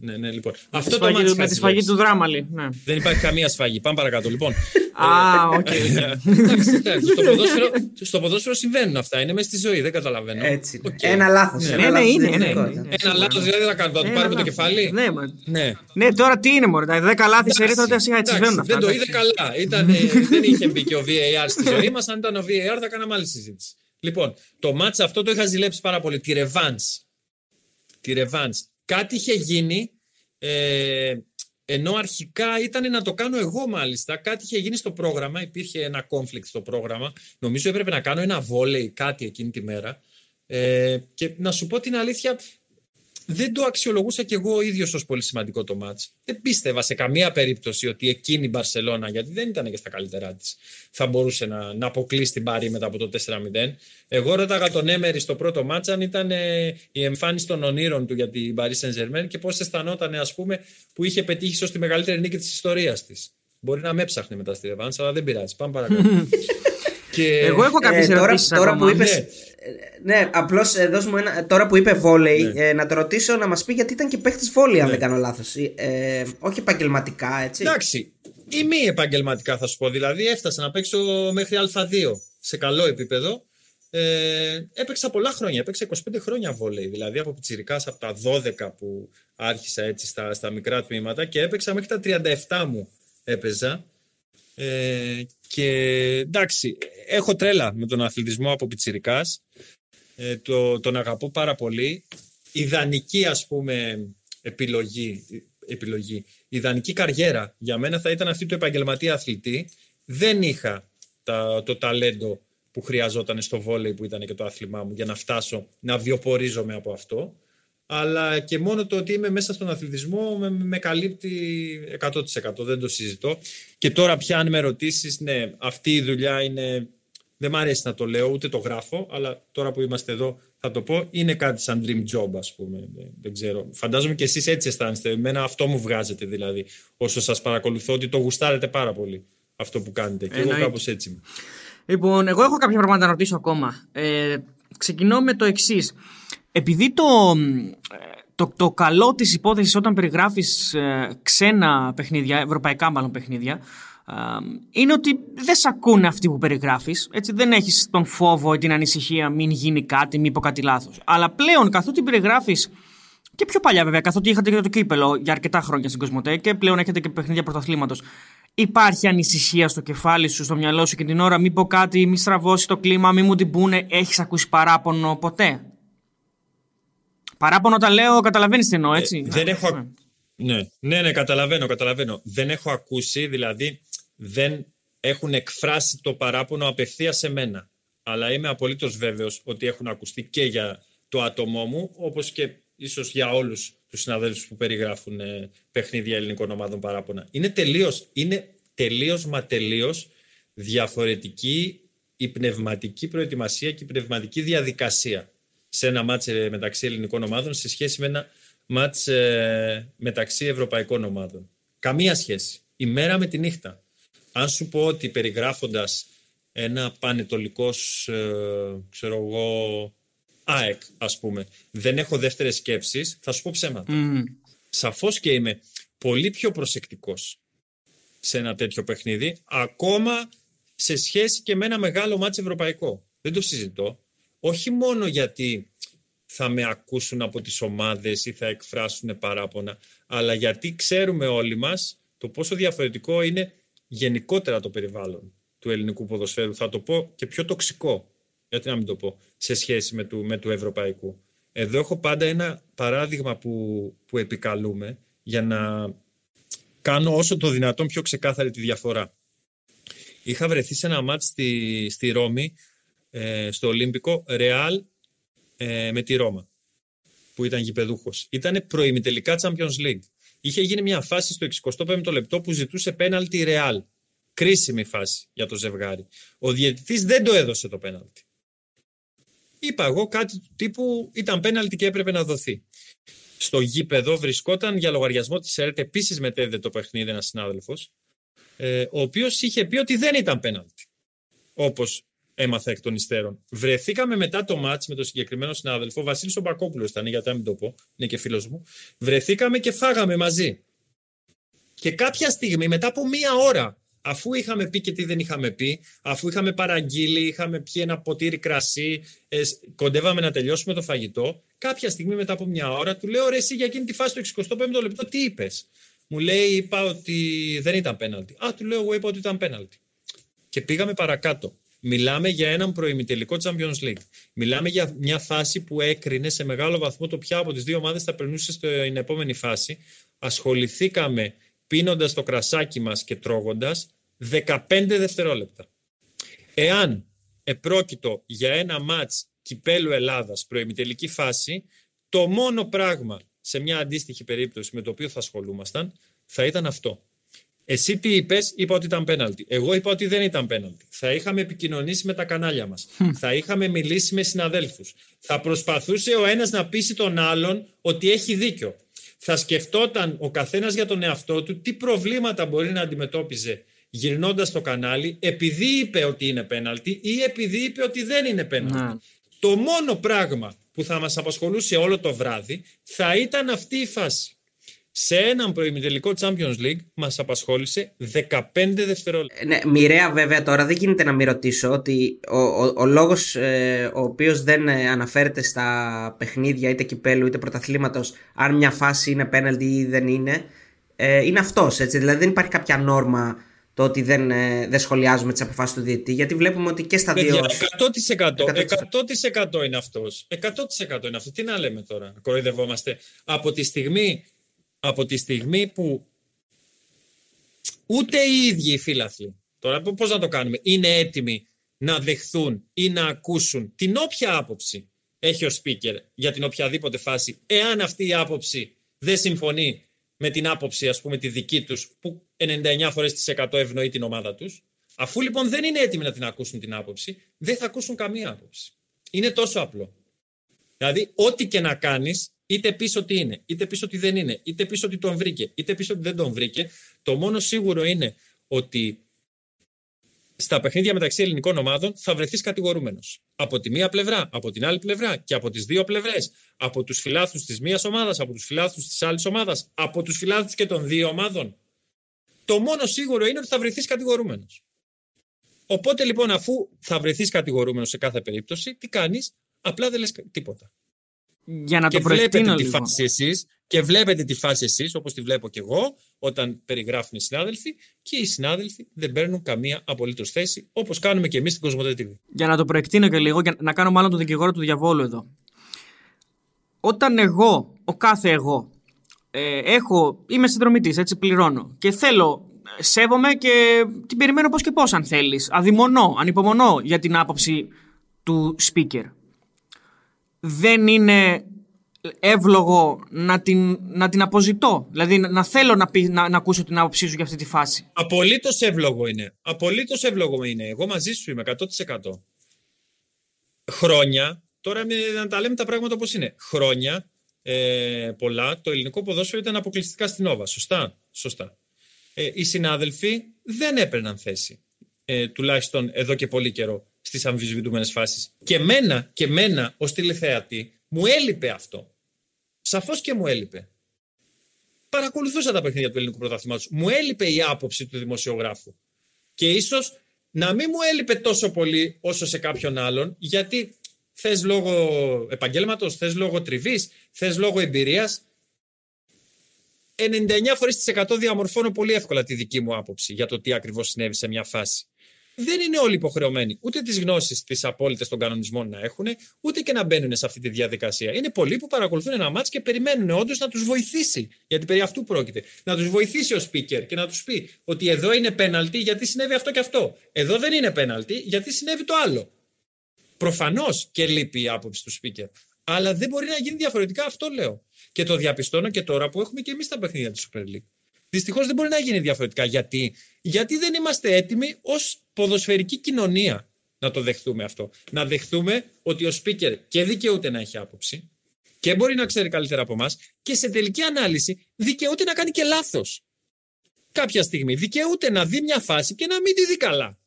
[SPEAKER 3] Ναι, ναι, λοιπόν.
[SPEAKER 2] Αυτό το μάτς με τη σφαγή του Δράμαλη. Ναι.
[SPEAKER 3] Δεν υπάρχει καμία σφαγή. Πάμε παρακάτω. Λοιπόν.
[SPEAKER 2] Α, οκ.
[SPEAKER 3] Στο ποδόσφαιρο συμβαίνουν αυτά. Είναι μέσα στη ζωή. Δεν καταλαβαίνω.
[SPEAKER 1] Έτσι. Ένα λάθος.
[SPEAKER 2] Ναι, ναι, είναι.
[SPEAKER 3] Ένα λάθος δηλαδή θα κάνουμε. Θα το πάρουμε το κεφάλι.
[SPEAKER 2] Ναι, τώρα τι είναι μόνο. Τα 10 λάθη σε ρίτα ότι έτσι συμβαίνουν
[SPEAKER 3] Δεν το είδε καλά. Δεν είχε μπει και ο VAR στη ζωή μας. Αν ήταν ο VAR θα κάναμε άλλη συζήτηση. Λοιπόν, το μάτσα αυτό το είχα ζηλέψει πάρα πολύ. Τη Revans. Τη Revans κάτι είχε γίνει ε, ενώ αρχικά ήταν να το κάνω εγώ μάλιστα. Κάτι είχε γίνει στο πρόγραμμα, υπήρχε ένα conflict στο πρόγραμμα. Νομίζω έπρεπε να κάνω ένα βόλεϊ κάτι εκείνη τη μέρα. Ε, και να σου πω την αλήθεια, δεν το αξιολογούσα κι εγώ ο ίδιος ως πολύ σημαντικό το μάτς. Δεν πίστευα σε καμία περίπτωση ότι εκείνη η Μπαρσελόνα, γιατί δεν ήταν και στα καλύτερά της, θα μπορούσε να, να αποκλείσει την Παρή μετά από το 4-0. Εγώ ρώταγα τον Έμερι στο πρώτο μάτς αν ήταν ε, η εμφάνιση των ονείρων του για την Παρή Σεντζερμέν και πώς αισθανόταν, ας πούμε, που είχε πετύχει ως τη μεγαλύτερη νίκη της ιστορίας της. Μπορεί να με έψαχνε μετά στη Ρεβάνσα, αλλά δεν πειράζει. Πάμε παρακάτω.
[SPEAKER 2] Και... Εγώ έχω κάποιες ε, τώρα,
[SPEAKER 1] τώρα που είπες, ναι, ναι απλώς ε, Τώρα που είπε βόλεϊ, ναι. ε, να το ρωτήσω να μας πει γιατί ήταν και παίχτης βόλεϊ, αν ναι. δεν κάνω λάθος. Ε, όχι επαγγελματικά, έτσι.
[SPEAKER 3] Εντάξει. Ή μη επαγγελματικά θα σου πω. Δηλαδή έφτασα να παίξω μέχρι Α2 σε καλό επίπεδο. Ε, έπαιξα πολλά χρόνια. Έπαιξα 25 χρόνια βόλεϊ. Δηλαδή από πιτσιρικάς από τα 12 που άρχισα έτσι στα, στα μικρά τμήματα και έπαιξα μέχρι τα 37 μου έπαιζα. Ε, και εντάξει, έχω τρέλα με τον αθλητισμό από πιτσιρικάς. Ε, το, τον αγαπώ πάρα πολύ. Ιδανική ας πούμε επιλογή, επιλογή. Ιδανική καριέρα για μένα θα ήταν αυτή του επαγγελματία αθλητή. Δεν είχα τα, το ταλέντο που χρειαζόταν στο βόλεϊ που ήταν και το άθλημά μου για να φτάσω να βιοπορίζομαι από αυτό αλλά και μόνο το ότι είμαι μέσα στον αθλητισμό με, με καλύπτει 100% δεν το συζητώ. Και τώρα πια αν με ρωτήσεις, ναι αυτή η δουλειά είναι δεν μ' αρέσει να το λέω ούτε το γράφω αλλά τώρα που είμαστε εδώ θα το πω είναι κάτι σαν dream job ας πούμε. Δεν, ξέρω. Φαντάζομαι και εσείς έτσι αισθάνεστε. Εμένα αυτό μου βγάζετε δηλαδή όσο σας παρακολουθώ ότι το γουστάρετε πάρα πολύ αυτό που κάνετε. Και εγώ κάπως έτσι
[SPEAKER 2] Λοιπόν, εγώ έχω κάποια πράγματα να ρωτήσω ακόμα. Ε, ξεκινώ με το εξής επειδή το, το, το καλό της υπόθεσης όταν περιγράφεις ε, ξένα παιχνίδια, ευρωπαϊκά μάλλον παιχνίδια, ε, είναι ότι δεν σε ακούνε αυτοί που περιγράφεις. Έτσι, δεν έχεις τον φόβο ή την ανησυχία μην γίνει κάτι, μην πω κάτι λάθος. Αλλά πλέον καθότι περιγράφεις και πιο παλιά βέβαια, καθότι είχατε και το κύπελο για αρκετά χρόνια στην Κοσμοτέ και πλέον έχετε και παιχνίδια πρωταθλήματος. Υπάρχει ανησυχία στο κεφάλι σου, στο μυαλό σου και την ώρα, μην πω κάτι, μην στραβώσει το κλίμα, μην μου την πούνε. Έχεις ακούσει παράπονο ποτέ; Παράπονο όταν λέω, καταλαβαίνεις τι εννοώ, έτσι.
[SPEAKER 3] Ε, δεν έχω. Ναι. ναι, ναι, ναι, καταλαβαίνω, καταλαβαίνω. Δεν έχω ακούσει, δηλαδή δεν έχουν εκφράσει το παράπονο απευθείας σε μένα. Αλλά είμαι απολύτως βέβαιος ότι έχουν ακουστεί και για το άτομό μου, όπως και ίσως για όλους τους συναδέλφους που περιγράφουν ε, παιχνίδια ελληνικών ομάδων παράπονα. Είναι τελείως είναι τελείως μα τελείως διαφορετική η πνευματική προετοιμασία και η πνευματική διαδικασία σε ένα μάτς ε, μεταξύ ελληνικών ομάδων σε σχέση με ένα μάτς ε, μεταξύ ευρωπαϊκών ομάδων. Καμία σχέση. Η μέρα με τη νύχτα. Αν σου πω ότι περιγράφοντας ένα πανετολικός, ε, ξέρω εγώ, ΑΕΚ, ας πούμε, δεν έχω δεύτερες σκέψεις, θα σου πω ψέματα. Mm. Σαφώς και είμαι πολύ πιο προσεκτικός σε ένα τέτοιο παιχνίδι, ακόμα σε σχέση και με ένα μεγάλο μάτς ευρωπαϊκό. Δεν το συζητώ όχι μόνο γιατί θα με ακούσουν από τις ομάδες ή θα εκφράσουν παράπονα, αλλά γιατί ξέρουμε όλοι μας το πόσο διαφορετικό είναι γενικότερα το περιβάλλον του ελληνικού ποδοσφαίρου. Θα το πω και πιο τοξικό, γιατί να μην το πω, σε σχέση με του, με του ευρωπαϊκού. Εδώ έχω πάντα ένα παράδειγμα που, που επικαλούμε για να κάνω όσο το δυνατόν πιο ξεκάθαρη τη διαφορά. Είχα βρεθεί σε ένα μάτς στη, στη Ρώμη, ε, στο Ολύμπικο, Ρεάλ ε, με τη Ρώμα, που ήταν γηπεδούχος. Ήταν προημιτελικά Champions League. Είχε γίνει μια φάση στο 65ο λεπτό που ζητούσε πέναλτι Ρεάλ. Κρίσιμη φάση για το ζευγάρι. Ο διαιτητής δεν το έδωσε το πέναλτι. Είπα εγώ κάτι του τύπου ήταν πέναλτι και έπρεπε να δοθεί. Στο γήπεδο βρισκόταν για λογαριασμό της ΕΡΤ, επίσης μετέδιδε το παιχνίδι ένας συνάδελφος, ε, ο οποίος είχε πει ότι δεν ήταν πέναλτι. Όπως έμαθα εκ των υστέρων. Βρεθήκαμε μετά το μάτ με τον συγκεκριμένο συνάδελφο, Βασίλη Ομπακόπουλο ήταν, γιατί να μην το πω, είναι και φίλος μου. Βρεθήκαμε και φάγαμε μαζί. Και κάποια στιγμή, μετά από μία ώρα, αφού είχαμε πει και τι δεν είχαμε πει, αφού είχαμε παραγγείλει, είχαμε πιει ένα ποτήρι κρασί, ε, κοντεύαμε να τελειώσουμε το φαγητό, κάποια στιγμή μετά από μια ώρα του λέω ρε εσύ για εκείνη τη φάση το 65ο λεπτό τι είπες; Μου λέει είπα ότι δεν ήταν πέναλτι. Α, του λέω εγώ είπα ότι ήταν πέναλτι. Και πήγαμε παρακάτω. Μιλάμε για έναν προημιτελικό Champions League. Μιλάμε για μια φάση που έκρινε σε μεγάλο βαθμό το ποια από τις δύο ομάδες θα περνούσε στην επόμενη φάση. Ασχοληθήκαμε πίνοντας το κρασάκι μας και τρώγοντας 15 δευτερόλεπτα. Εάν επρόκειτο για ένα μάτς κυπέλου Ελλάδας προημιτελική φάση, το μόνο πράγμα σε μια αντίστοιχη περίπτωση με το οποίο θα ασχολούμασταν θα ήταν αυτό. Εσύ τι είπες, είπα ότι ήταν πέναλτι. Εγώ είπα ότι δεν ήταν πέναλτι. Θα είχαμε επικοινωνήσει με τα κανάλια μας. θα είχαμε μιλήσει με συναδέλφους. Θα προσπαθούσε ο ένας να πείσει τον άλλον ότι έχει δίκιο. Θα σκεφτόταν ο καθένας για τον εαυτό του τι προβλήματα μπορεί να αντιμετώπιζε γυρνώντας το κανάλι, επειδή είπε ότι είναι πέναλτι ή επειδή είπε ότι δεν είναι πέναλτι. Να. Το μόνο πράγμα που θα μας απασχολούσε όλο το βράδυ θα ήταν αυτή η φάση. Σε έναν προημιτελικό Champions League μας απασχόλησε 15 δευτερόλεπτα.
[SPEAKER 1] Ναι, μοιραία βέβαια τώρα δεν γίνεται να μην ρωτήσω ότι ο, ο, ο λόγος ε, ο οποίος δεν ε, αναφέρεται στα παιχνίδια είτε κυπέλου είτε πρωταθλήματος αν μια φάση είναι πέναλτι ή δεν είναι ε, είναι αυτός έτσι δηλαδή δεν υπάρχει κάποια νόρμα το ότι δεν, ε, δεν σχολιάζουμε τις αποφάσεις του διαιτητή, γιατί βλέπουμε ότι και στα δύο.
[SPEAKER 3] 100%, 100%, είναι αυτός. 100% είναι αυτός. Τι να λέμε τώρα, κοροϊδευόμαστε. Από τη στιγμή, από τη στιγμή που ούτε οι ίδιοι οι φίλαθλοι, τώρα πώς να το κάνουμε, είναι έτοιμοι να δεχθούν ή να ακούσουν την όποια άποψη έχει ο speaker για την οποιαδήποτε φάση, εάν αυτή η άποψη δεν συμφωνεί με την άποψη, ας πούμε, τη δική τους, που 99 φορές τις 100 ευνοεί την ομάδα τους. Αφού λοιπόν δεν είναι έτοιμοι να την ακούσουν την άποψη, δεν θα ακούσουν καμία άποψη. Είναι τόσο απλό. Δηλαδή, ό,τι και να κάνεις, είτε πεις ότι είναι, είτε πεις ότι δεν είναι, είτε πεις ότι τον βρήκε, είτε πεις ότι δεν τον βρήκε, το μόνο σίγουρο είναι ότι στα παιχνίδια μεταξύ ελληνικών ομάδων θα βρεθείς κατηγορούμενος. Από τη μία πλευρά, από την άλλη πλευρά και από τις δύο πλευρές. Από τους φιλάθου της μίας ομάδας, από τους φιλάθου της άλλης ομάδας, από τους φιλάθου και των δύο ομάδων. Το μόνο σίγουρο είναι ότι θα βρεθείς κατηγορούμενος. Οπότε λοιπόν, αφού θα βρεθείς κατηγορούμενος σε κάθε περίπτωση, τι κάνεις, απλά δεν λες τίποτα.
[SPEAKER 2] Για να και το βλέπετε
[SPEAKER 3] τη φάση εσείς, και βλέπετε τη φάση εσείς, όπως τη βλέπω και εγώ, όταν περιγράφουν οι συνάδελφοι, και οι συνάδελφοι δεν παίρνουν καμία απολύτως θέση, όπως κάνουμε και εμείς στην Κοσμοτέ TV.
[SPEAKER 2] Για να το προεκτείνω και λίγο, για να κάνω μάλλον τον δικηγόρο του διαβόλου εδώ. Όταν εγώ, ο κάθε εγώ, ε, έχω, είμαι συνδρομητής, έτσι πληρώνω και θέλω, σέβομαι και την περιμένω πώς και πώς αν θέλεις. Αδειμονώ, ανυπομονώ για την άποψη του speaker δεν είναι εύλογο να την, να την αποζητώ. Δηλαδή να θέλω να, πει, να, να ακούσω την άποψή σου για αυτή τη φάση.
[SPEAKER 3] Απολύτως εύλογο είναι. Απολύτως εύλογο είναι. Εγώ μαζί σου είμαι 100%. Χρόνια, τώρα να τα λέμε τα πράγματα όπως είναι. Χρόνια, ε, πολλά, το ελληνικό ποδόσφαιρο ήταν αποκλειστικά στην Όβα. Σωστά. Σωστά. Ε, οι συνάδελφοι δεν έπαιρναν θέση. Ε, τουλάχιστον εδώ και πολύ καιρό στις αμφισβητούμενες φάσεις. Και μένα, και μένα ως τηλεθεατή μου έλειπε αυτό. Σαφώς και μου έλειπε. Παρακολουθούσα τα παιχνίδια του ελληνικού πρωταθλήματος. Μου έλειπε η άποψη του δημοσιογράφου. Και ίσως να μην μου έλειπε τόσο πολύ όσο σε κάποιον άλλον, γιατί θες λόγω επαγγέλματος, θες λόγω τριβής, θες λόγω εμπειρίας. 99 φορές τι 100 διαμορφώνω πολύ εύκολα τη δική μου άποψη για το τι ακριβώς συνέβη σε μια φάση. Δεν είναι όλοι υποχρεωμένοι ούτε τις γνώσεις τις απόλυτες των κανονισμών να έχουν, ούτε και να μπαίνουν σε αυτή τη διαδικασία. Είναι πολλοί που παρακολουθούν ένα μάτς και περιμένουν όντως να τους βοηθήσει. Γιατί περί αυτού πρόκειται. Να τους βοηθήσει ο speaker και να τους πει ότι εδώ είναι πέναλτι γιατί συνέβη αυτό και αυτό. Εδώ δεν είναι πέναλτι γιατί συνέβη το άλλο. Προφανώς και λείπει η άποψη του speaker. Αλλά δεν μπορεί να γίνει διαφορετικά, αυτό λέω. Και το διαπιστώνω και τώρα που έχουμε και εμείς τα παιχνίδια της Super League. Δυστυχώς δεν μπορεί να γίνει διαφορετικά. Γιατί, Γιατί δεν είμαστε έτοιμοι ως ποδοσφαιρική κοινωνία να το δεχτούμε αυτό. Να δεχτούμε ότι ο speaker και δικαιούται να έχει άποψη και μπορεί να ξέρει καλύτερα από εμάς και σε τελική ανάλυση δικαιούται να κάνει και λάθος. Κάποια στιγμή δικαιούται να δει μια φάση και να μην τη δει καλά.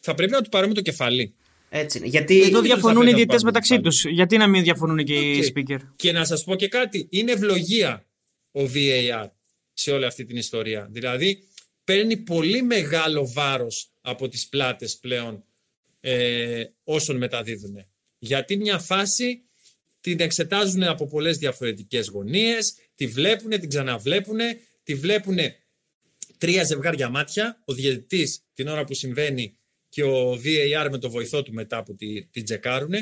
[SPEAKER 3] Θα πρέπει να του πάρουμε το κεφάλι.
[SPEAKER 1] Έτσι είναι. Γιατί...
[SPEAKER 2] Εδώ διαφωνούν οι διαιτητές μεταξύ τους. Γιατί να μην διαφωνούν και οι
[SPEAKER 3] Okay.
[SPEAKER 2] speaker;
[SPEAKER 3] Και να σας πω και κάτι. Είναι ευλογία ο VAR σε όλη αυτή την ιστορία. Δηλαδή, παίρνει πολύ μεγάλο βάρος από τις πλάτες πλέον ε, όσων μεταδίδουν. Γιατί μια φάση την εξετάζουν από πολλές διαφορετικές γωνίες, τη βλέπουν, την ξαναβλέπουν, τη βλέπουν τρία ζευγάρια μάτια, ο διαιτητής την ώρα που συμβαίνει και ο VAR με το βοηθό του μετά που την τη τσεκάρουν.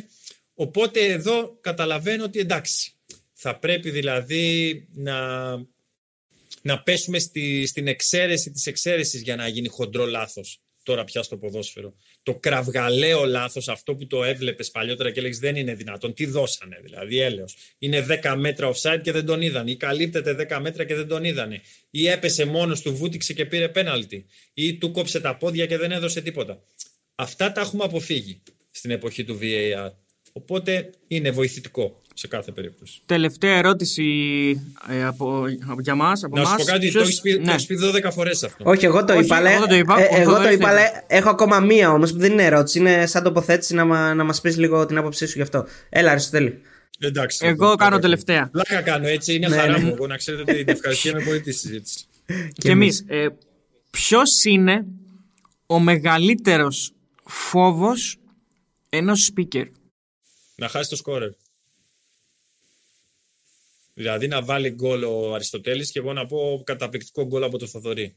[SPEAKER 3] Οπότε εδώ καταλαβαίνω ότι εντάξει, θα πρέπει δηλαδή να, να πέσουμε στη, στην εξαίρεση της εξαίρεσης για να γίνει χοντρό λάθος τώρα πια στο ποδόσφαιρο. Το κραυγαλαίο λάθος, αυτό που το έβλεπες παλιότερα και έλεγες δεν είναι δυνατόν. Τι δώσανε δηλαδή, έλεος. Είναι 10 μέτρα offside και δεν τον είδαν. Ή καλύπτεται 10 μέτρα και δεν τον είδανε. Ή έπεσε μόνος του, βούτυξε και πήρε πέναλτι. Ή του κόψε τα πόδια και δεν έδωσε τίποτα. Αυτά τα έχουμε αποφύγει στην εποχή του VAR. Οπότε είναι βοηθητικό σε κάθε περίπτωση.
[SPEAKER 2] Τελευταία ερώτηση ε, από, από, για μας, από
[SPEAKER 3] Να σου
[SPEAKER 2] μας.
[SPEAKER 3] πω κάτι,
[SPEAKER 2] Ποιος-
[SPEAKER 3] το έχεις πει,
[SPEAKER 2] ναι.
[SPEAKER 3] το έχεις πει 12 φορές αυτό.
[SPEAKER 1] Όχι, εγώ το
[SPEAKER 2] Όχι,
[SPEAKER 1] είπα. αλλά-
[SPEAKER 2] εγώ δεν το είπα.
[SPEAKER 1] ε,
[SPEAKER 2] Ο
[SPEAKER 1] εγώ το
[SPEAKER 2] Θοδωρής
[SPEAKER 1] είπα,
[SPEAKER 2] το
[SPEAKER 1] αλλά
[SPEAKER 2] είπε.
[SPEAKER 1] έχω ακόμα μία όμως που δεν είναι ερώτηση. Είναι σαν τοποθέτηση να, μα, να μας πεις λίγο την άποψή σου γι' αυτό. Έλα, Αριστοτέλη.
[SPEAKER 3] Εντάξει,
[SPEAKER 2] Εγώ
[SPEAKER 3] λοιπόν,
[SPEAKER 2] κάνω
[SPEAKER 3] το
[SPEAKER 2] τελευταία.
[SPEAKER 3] Πλάκα κάνω έτσι, είναι
[SPEAKER 1] Ναι,
[SPEAKER 3] χαρά
[SPEAKER 1] ναι.
[SPEAKER 3] μου. Εγώ να ξέρετε ότι την ευχαριστία πολύ τη συζήτηση.
[SPEAKER 2] Και εμείς. Ε, ποιος είναι ο μεγαλύτερος φόβος ενός speaker;
[SPEAKER 3] να χάσει το σκόρερ. Δηλαδή να βάλει γκολ ο Αριστοτέλης και εγώ να πω καταπληκτικό γκολ από το Θοδωρή.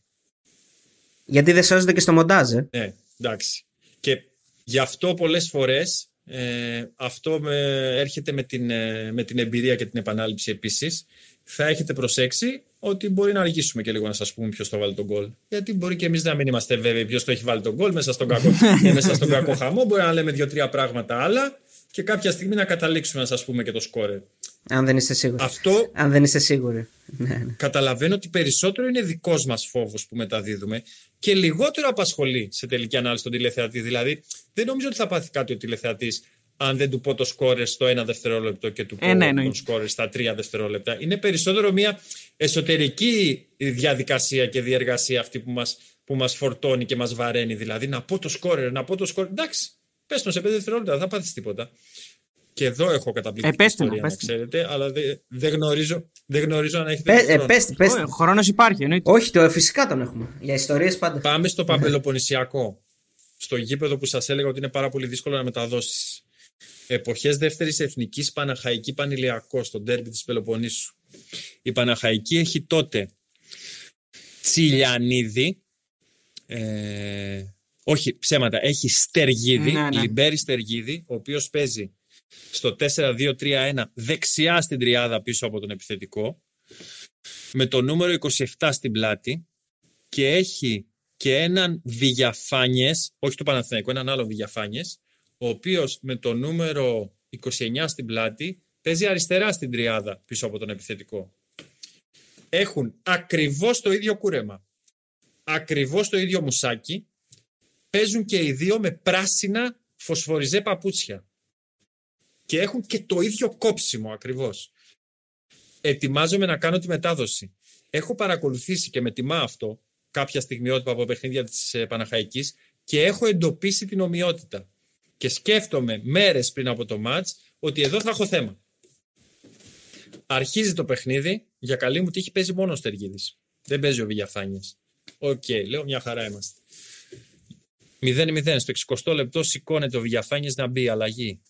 [SPEAKER 1] Γιατί δεν σώζεται και στο μοντάζ, ε.
[SPEAKER 3] Ναι, εντάξει. Και γι' αυτό πολλές φορές ε, αυτό με, έρχεται με την, ε, με την εμπειρία και την επανάληψη επίσης. Θα έχετε προσέξει ότι μπορεί να αργήσουμε και λίγο να σας πούμε ποιος θα βάλει τον γκολ. Γιατί μπορεί και εμείς να μην είμαστε βέβαιοι ποιος το έχει βάλει τον γκολ μέσα στον κακό, ε, μέσα στον κακό χαμό. Μπορεί να λέμε δύο-τρία πράγματα άλλα και κάποια στιγμή να καταλήξουμε να σας πούμε και το σκόρερ.
[SPEAKER 1] Αν δεν είστε σίγουροι.
[SPEAKER 3] Αυτό
[SPEAKER 1] Αν δεν είστε σίγουροι. Ναι, ναι.
[SPEAKER 3] καταλαβαίνω ότι περισσότερο είναι δικός μας φόβος που μεταδίδουμε και λιγότερο απασχολεί σε τελική ανάλυση τον τηλεθεατή. Δηλαδή, δεν νομίζω ότι θα πάθει κάτι ο τηλεθεατής αν δεν του πω το σκόρερ στο ένα δευτερόλεπτο και του πω
[SPEAKER 2] Ε, ναι,
[SPEAKER 3] το
[SPEAKER 2] εννοείται.
[SPEAKER 3] σκόρερ στα τρία δευτερόλεπτα. Είναι περισσότερο μια εσωτερική διαδικασία και διεργασία αυτή που μας, που μας φορτώνει και μας βαραίνει. Δηλαδή, να πω το σκόρερ, να πω το σκόρερ. Εντάξει, πες τον σε πέντε δευτερόλεπτα, δεν θα πάθεις τίποτα. Και εδώ έχω καταπληκτική
[SPEAKER 2] Ε, πες την,
[SPEAKER 3] ιστορία, να
[SPEAKER 2] πες την.
[SPEAKER 3] ξέρετε, αλλά δεν δεν γνωρίζω, δεν γνωρίζω αν έχετε
[SPEAKER 1] Πε,
[SPEAKER 3] χρόνο.
[SPEAKER 1] ε, πες, πες.
[SPEAKER 2] Ο χρόνος υπάρχει, εννοείται.
[SPEAKER 1] Όχι, το, φυσικά τον έχουμε. Για ιστορίες πάντα.
[SPEAKER 3] Πάμε στο Παπελοποννησιακό. Στο γήπεδο που σας έλεγα ότι είναι πάρα πολύ δύσκολο να μεταδώσεις. Εποχές δεύτερης εθνικής Παναχαϊκή Πανηλιακό, στο ντέρμπι της Πελοποννήσου. Η Παναχαϊκή έχει τότε Τσιλιανίδη. Ε, όχι, ψέματα. Έχει Στεργίδη,
[SPEAKER 2] Ναι, ναι.
[SPEAKER 3] Λιμπέρι Στεργίδη, ο οποίος παίζει στο 4-2-3-1 δεξιά στην τριάδα πίσω από τον επιθετικό. Με το νούμερο 27 στην πλάτη και έχει και έναν Βηγιαφάνιες, όχι το Παναθηναϊκό, έναν άλλο Βηγιαφάνιες, ο οποίος με το νούμερο 29 στην πλάτη παίζει αριστερά στην τριάδα πίσω από τον επιθετικό. Έχουν ακριβώς το ίδιο κούρεμα, ακριβώς το ίδιο μουσάκι, παίζουν και οι δύο με πράσινα φωσφοριζέ παπούτσια και έχουν και το ίδιο κόψιμο ακριβώς. Ετοιμάζομαι να κάνω τη μετάδοση. Έχω παρακολουθήσει και με τιμά αυτό κάποια στιγμιότυπα από παιχνίδια της ε, Παναχαϊκής και έχω εντοπίσει την ομοιότητα. Και σκέφτομαι μέρες πριν από το μάτς ότι εδώ θα έχω θέμα. Αρχίζει το παιχνίδι, για καλή μου τύχη παίζει μόνο ο Στεργίδης. Δεν παίζει ο Βηγιαφάνιες. Οκ, λέω μια χαρά είμαστε. 0-0 στο 60 λεπτό σηκώνεται ο Βηγιαφάνιες να μπει αλλαγή.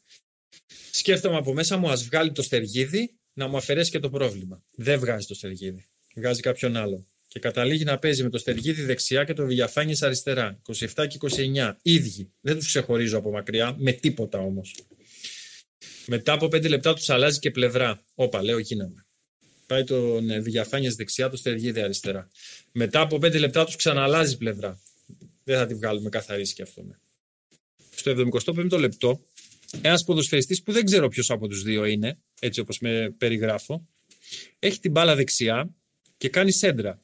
[SPEAKER 3] Σκέφτομαι από μέσα μου ας βγάλει το Στεργίδη να μου αφαιρέσει και το πρόβλημα. Δεν βγάζει το Στεργίδη. Βγάζει κάποιον άλλο. Και καταλήγει να παίζει με το Στεργίδη δεξιά και το Βηγιαφάνη αριστερά. 27 και 29. Ίδιοι. Δεν τους ξεχωρίζω από μακριά, με τίποτα όμως. Μετά από 5 λεπτά τους αλλάζει και πλευρά. Όπα, λέω, γίναμε. Πάει τον ε, Βηγιαφάνη δεξιά, το Στεργίδη αριστερά. Μετά από 5 λεπτά τους ξαναλάζει πλευρά. Δεν θα τη βγάλουμε καθαρίσει και αυτό. Ναι. Στο 75ο λεπτό, ένας ποδοσφαιριστής που δεν ξέρω ποιος από τους δύο είναι, έτσι όπως με περιγράφω, έχει την μπάλα δεξιά και κάνει σέντρα.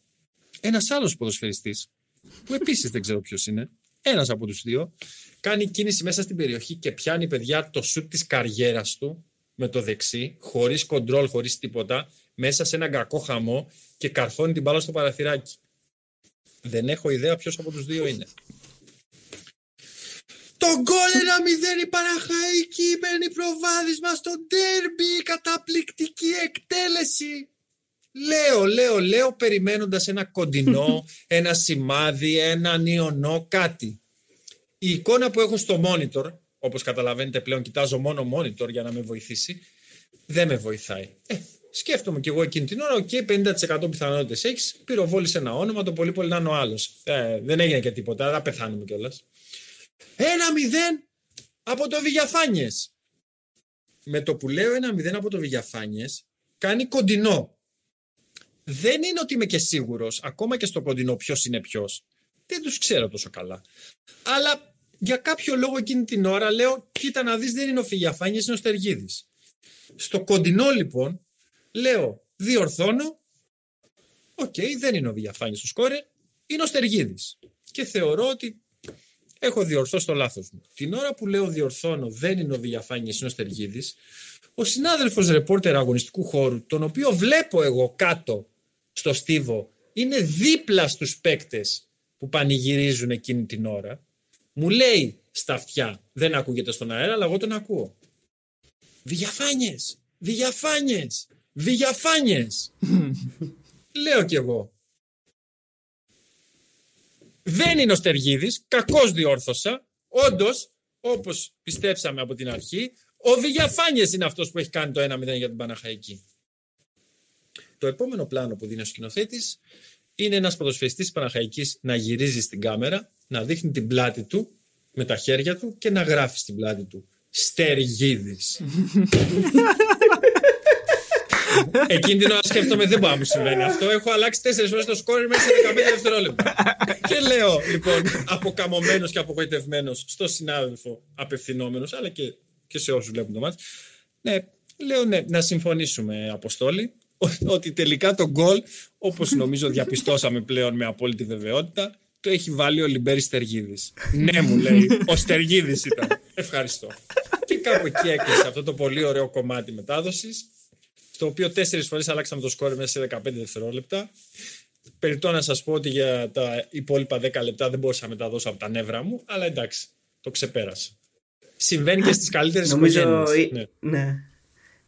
[SPEAKER 3] Ένας άλλος ποδοσφαιριστής, που επίσης δεν ξέρω ποιος είναι, ένας από τους δύο, κάνει κίνηση μέσα στην περιοχή και πιάνει παιδιά το σουτ της καριέρας του με το δεξί, χωρίς κοντρόλ, χωρίς τίποτα, μέσα σε έναν κακό χαμό και καρφώνει την μπάλα στο παραθυράκι. Δεν έχω ιδέα ποιος από τους δύο είναι. Το γκολ ένα μηδέν η Παναχαϊκή μπαίνει προβάδισμα στο ντέρμπι, καταπληκτική εκτέλεση. Λέω, λέω, λέω περιμένοντας ένα κοντινό, ένα σημάδι, ένα νιονό, κάτι. Η εικόνα που έχω στο monitor, όπως καταλαβαίνετε πλέον κοιτάζω μόνο monitor για να με βοηθήσει, δεν με βοηθάει. Ε, σκέφτομαι κι εγώ εκείνη την ώρα, ok, okay, 50% πιθανότητες έχεις, πυροβόλησε ένα όνομα, το πολύ πολύ να είναι ο άλλος. Ε, δεν έγινε και τίποτα, θα πεθάνουμε κιόλας. Ένα μηδέν από το Βηγιαφάνιες. Με το που λέω ένα μηδέν από το Βηγιαφάνιες, κάνει κοντινό. Δεν είναι ότι είμαι και σίγουρος, ακόμα και στο κοντινό, ποιος είναι ποιος. Δεν τους ξέρω τόσο καλά. Αλλά για κάποιο λόγο εκείνη την ώρα λέω: Κοίτα να δεις, δεν είναι ο Βηγιαφάνιε, είναι ο Στεργίδης. Στο κοντινό λοιπόν, λέω: Διορθώνω. Ok, okay, δεν είναι ο Βηγιαφάνιες ο σκόρερ, είναι ο Στεργίδης. Και θεωρώ ότι έχω διορθώσει το λάθος μου. Την ώρα που λέω διορθώνω, δεν είναι ο Βηγιαφάνιε, είναι ο Στεργίδης, ο συνάδελφος ρεπόρτερ αγωνιστικού χώρου, τον οποίο βλέπω εγώ κάτω στο στίβο, είναι δίπλα στους παίκτες που πανηγυρίζουν εκείνη την ώρα, μου λέει στα αυτιά, δεν ακούγεται στον αέρα, αλλά εγώ τον ακούω. Διαφάνιες, διαφάνιες, διαφάνιες. Λέω κι εγώ. Δεν είναι ο Στεργίδης, κακώς διόρθωσα. Όντως, όπως πιστέψαμε από την αρχή, ο Διαφάνιες είναι αυτός που έχει κάνει το 1-0 για την Παναχαϊκή. Το επόμενο πλάνο που δίνει ο σκηνοθέτης είναι ένας ποδοσφαιριστής Παναχαϊκής να γυρίζει στην κάμερα, να δείχνει την πλάτη του με τα χέρια του και να γράφει στην πλάτη του. Στεργίδης. Εκείνη την ώρα σκέφτομαι δεν μπορεί να μου συμβαίνει αυτό. Έχω αλλάξει τέσσερις φορές το σκόρ μέσα σε 15 δευτερόλεπτα. και λέω λοιπόν, αποκαμωμένος και απογοητευμένος στο συνάδελφο απευθυνόμενος, αλλά και, και σε όσους βλέπουν το μάτι. Ναι, λέω ναι, να συμφωνήσουμε, Αποστόλη ότι τελικά το γκολ, όπως νομίζω διαπιστώσαμε πλέον με απόλυτη βεβαιότητα, το έχει βάλει ο Λιμπέρι Στεργίδης. ναι, μου λέει. Ο Στεργίδης ήταν. Ευχαριστώ. Και κάπου εκεί έκλεισε αυτό το πολύ ωραίο κομμάτι μετάδοσης, στο οποίο τέσσερις φορές αλλάξαμε το σκόρ μέσα σε 15 δευτερόλεπτα. Περιτώ να σας πω ότι για τα υπόλοιπα 10 λεπτά δεν μπορούσα να μεταδώσω από τα νεύρα μου, αλλά εντάξει, το ξεπέρασα. Συμβαίνει και στις καλύτερες οικογένειες.
[SPEAKER 1] Ναι. ναι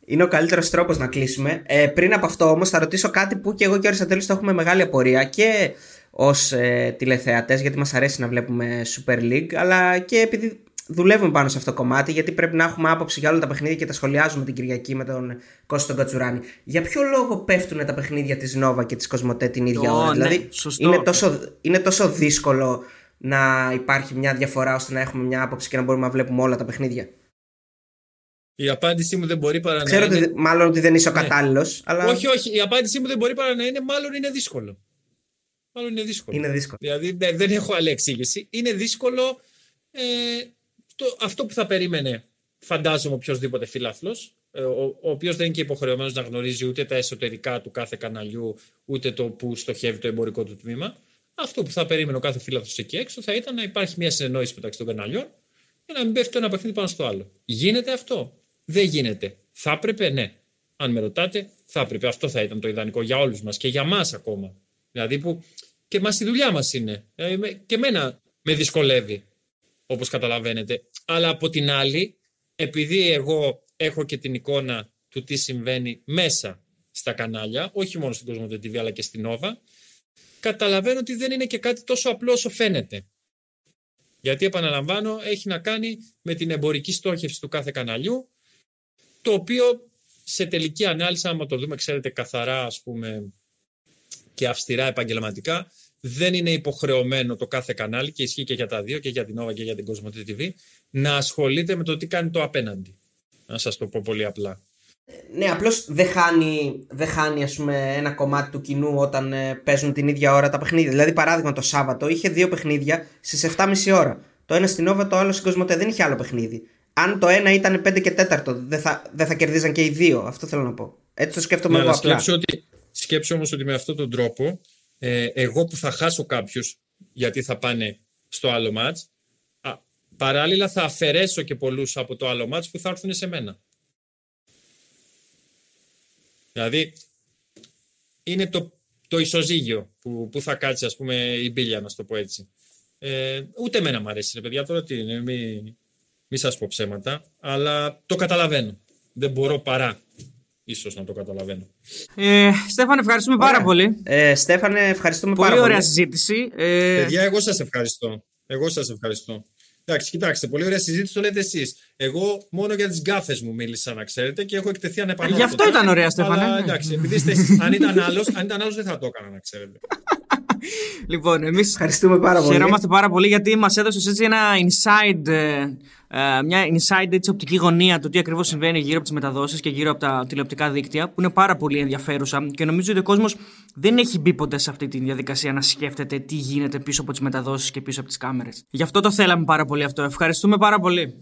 [SPEAKER 1] είναι ο καλύτερος τρόπος να κλείσουμε. Ε, πριν από αυτό όμως, θα ρωτήσω κάτι που και εγώ και ο Αριστοτέλης το έχουμε μεγάλη απορία και ως ε, τηλεθεατές, γιατί μας αρέσει να βλέπουμε Super League, αλλά και επειδή δουλεύουμε πάνω σε αυτό το κομμάτι, γιατί πρέπει να έχουμε άποψη για όλα τα παιχνίδια και τα σχολιάζουμε την Κυριακή με τον Κώστο Κατσουράνη. Για ποιο λόγο πέφτουν τα παιχνίδια της Νόβα και της Κοσμοτέ την ίδια ώρα, ναι, δηλαδή είναι, τόσο, είναι τόσο δύσκολο να υπάρχει μια διαφορά ώστε να έχουμε μια άποψη και να μπορούμε να βλέπουμε όλα τα παιχνίδια;
[SPEAKER 3] Η απάντησή μου δεν μπορεί παρά να
[SPEAKER 1] Ξέρω είναι. Ότι, μάλλον ότι δεν είσαι ο ναι. κατάλληλος. Αλλά...
[SPEAKER 3] Όχι, όχι. Η απάντησή μου δεν μπορεί παρά να είναι μάλλον είναι δύσκολο. Μάλλον είναι δύσκολο.
[SPEAKER 1] Είναι δύσκολο.
[SPEAKER 3] Δηλαδή δεν έχω άλλη εξήγηση. Είναι δύσκολο ε, το, αυτό που θα περίμενε, φαντάζομαι, οποιοδήποτε φίλαθλο, ε, ο, ο οποίος δεν είναι και υποχρεωμένος να γνωρίζει ούτε τα εσωτερικά του κάθε καναλιού, ούτε το που στοχεύει το εμπορικό του τμήμα. Αυτό που θα περίμενε ο κάθε φίλαθλο εκεί έξω θα ήταν να υπάρχει μια συνεννόηση μεταξύ των καναλιών και να μην πέφτει το ένα παιχνίδι πάνω στο άλλο. Γίνεται αυτό; Δεν γίνεται. Θα έπρεπε, ναι. Αν με ρωτάτε, θα έπρεπε. Αυτό θα ήταν το ιδανικό για όλους μας και για μας ακόμα. Δηλαδή που και μας η δουλειά μας είναι. Ε, και εμένα με δυσκολεύει, όπως καταλαβαίνετε. Αλλά από την άλλη, επειδή εγώ έχω και την εικόνα του τι συμβαίνει μέσα στα κανάλια, όχι μόνο στην Κοσμοτέ TV αλλά και στην Nova, καταλαβαίνω ότι δεν είναι και κάτι τόσο απλό όσο φαίνεται. Γιατί επαναλαμβάνω, έχει να κάνει με την εμπορική στόχευση του κάθε καναλιού, το οποίο σε τελική ανάλυση, άμα το δούμε, ξέρετε, καθαρά, ας πούμε, και αυστηρά επαγγελματικά, δεν είναι υποχρεωμένο το κάθε κανάλι και ισχύει και για τα δύο, και για την Nova και για την Cosmote TV, να ασχολείται με το τι κάνει το απέναντι. Να σας το πω πολύ απλά.
[SPEAKER 1] Ναι, απλώς δεν χάνει, δεν χάνει ας πούμε, ένα κομμάτι του κοινού όταν ε, παίζουν την ίδια ώρα τα παιχνίδια. Δηλαδή, παράδειγμα, το Σάββατο είχε δύο παιχνίδια στις 7.30 ώρα. Το ένα στην Nova, το άλλο στην Cosmote δεν είχε άλλο παιχνίδι. Αν το ένα ήταν 5 και 4, δεν θα, δεν θα κερδίζαν και οι δύο. Αυτό θέλω να πω. Έτσι το σκέφτομαι ναι, εγώ απλά.
[SPEAKER 3] Σκέψω, ότι, σκέψω όμως ότι με αυτόν τον τρόπο ε, εγώ που θα χάσω κάποιους γιατί θα πάνε στο άλλο μάτς παράλληλα θα αφαιρέσω και πολλούς από το άλλο μάτς που θα έρθουν σε μένα. Δηλαδή είναι το, το ισοζύγιο που, που θα κάτσει ας πούμε η μπίλια να το πω έτσι. Ε, ούτε εμένα μου αρέσει ρε παιδιά τώρα τι είναι, μην, μη σας πω ψέματα, αλλά το καταλαβαίνω. Δεν μπορώ παρά ίσως να το καταλαβαίνω.
[SPEAKER 2] Ε, Στέφανε, ευχαριστούμε πάρα πολύ.
[SPEAKER 1] Ε, Στέφανε, ευχαριστούμε
[SPEAKER 2] πολύ
[SPEAKER 1] πάρα πολύ.
[SPEAKER 2] Πολύ ωραία συζήτηση.
[SPEAKER 3] Ε... Παιδιά, εγώ σας ευχαριστώ. Εγώ σας ευχαριστώ. Εντάξει, κοιτάξτε, πολύ ωραία συζήτηση το λέτε εσείς. Εγώ μόνο για τις γκάφες μου μίλησα, να ξέρετε, και έχω εκτεθεί ανεπανόρθωτα.
[SPEAKER 2] Γι' αυτό ήταν ωραία, Στέφανε.
[SPEAKER 3] Αλλά εντάξει, επειδή είστε, αν ήταν άλλος, αν ήταν άλλος, δεν θα το έκανα, να ξέρετε.
[SPEAKER 2] λοιπόν, εμείς
[SPEAKER 1] ευχαριστούμε πάρα πολύ.
[SPEAKER 2] Χαιρόμαστε πάρα πολύ γιατί μας έδωσες έτσι ένα inside ε, ε, μια inside έτσι, οπτική γωνία του τι ακριβώς συμβαίνει γύρω από τις μεταδόσεις και γύρω από τα τηλεοπτικά δίκτυα, που είναι πάρα πολύ ενδιαφέρουσα και νομίζω ότι ο κόσμος δεν έχει μπει ποτέ σε αυτή τη διαδικασία να σκέφτεται τι γίνεται πίσω από τις μεταδόσεις και πίσω από τις κάμερες. Γι' αυτό το θέλαμε πάρα πολύ αυτό. Ευχαριστούμε πάρα πολύ.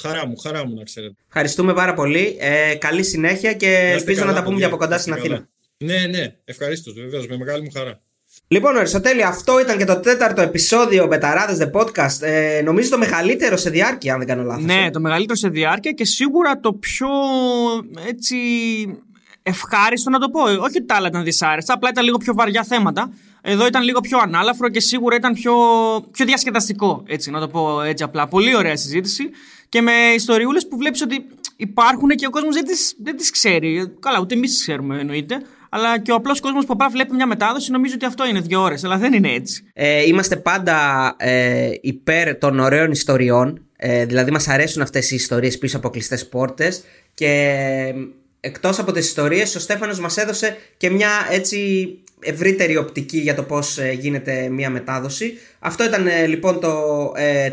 [SPEAKER 3] Χαρά μου, χαρά μου να ξέρετε.
[SPEAKER 1] Ευχαριστούμε πάρα πολύ. Ε, καλή συνέχεια και ελπίζω να τα πούμε για από κοντά στην Αθήνα.
[SPEAKER 3] Ναι, ναι, ευχαρίστως βεβαίως, με μεγάλη μου χαρά.
[SPEAKER 1] Λοιπόν, Αριστοτέλη, αυτό ήταν και το τέταρτο επεισόδιο Μπεταράδε The Podcast. Ε, νομίζω το μεγαλύτερο σε διάρκεια, αν δεν κάνω λάθος.
[SPEAKER 2] Ναι, το μεγαλύτερο σε διάρκεια και σίγουρα το πιο έτσι ευχάριστο να το πω. Όχι ότι τα άλλα ήταν δυσάρεστα, απλά ήταν λίγο πιο βαριά θέματα. Εδώ ήταν λίγο πιο ανάλαφρο και σίγουρα ήταν πιο, πιο διασκεδαστικό, έτσι, να το πω έτσι απλά. Πολύ ωραία συζήτηση και με ιστοριούλες που βλέπεις ότι υπάρχουν και ο κόσμος δεν τις δεν τις ξέρει. Καλά, ούτε εμείς τις ξέρουμε εννοείται αλλά και ο απλός κόσμος που απλά βλέπει μια μετάδοση νομίζει ότι αυτό είναι δύο ώρες. Αλλά δεν είναι έτσι.
[SPEAKER 1] Ε, είμαστε πάντα ε, υπέρ των ωραίων ιστοριών. Ε, δηλαδή, μας αρέσουν αυτές οι ιστορίες πίσω από κλειστές πόρτες. Και ε, εκτός από τις ιστορίες, ο Στέφανος μας έδωσε και μια έτσι ευρύτερη οπτική για το πώς ε, γίνεται μια μετάδοση. Αυτό ήταν λοιπόν το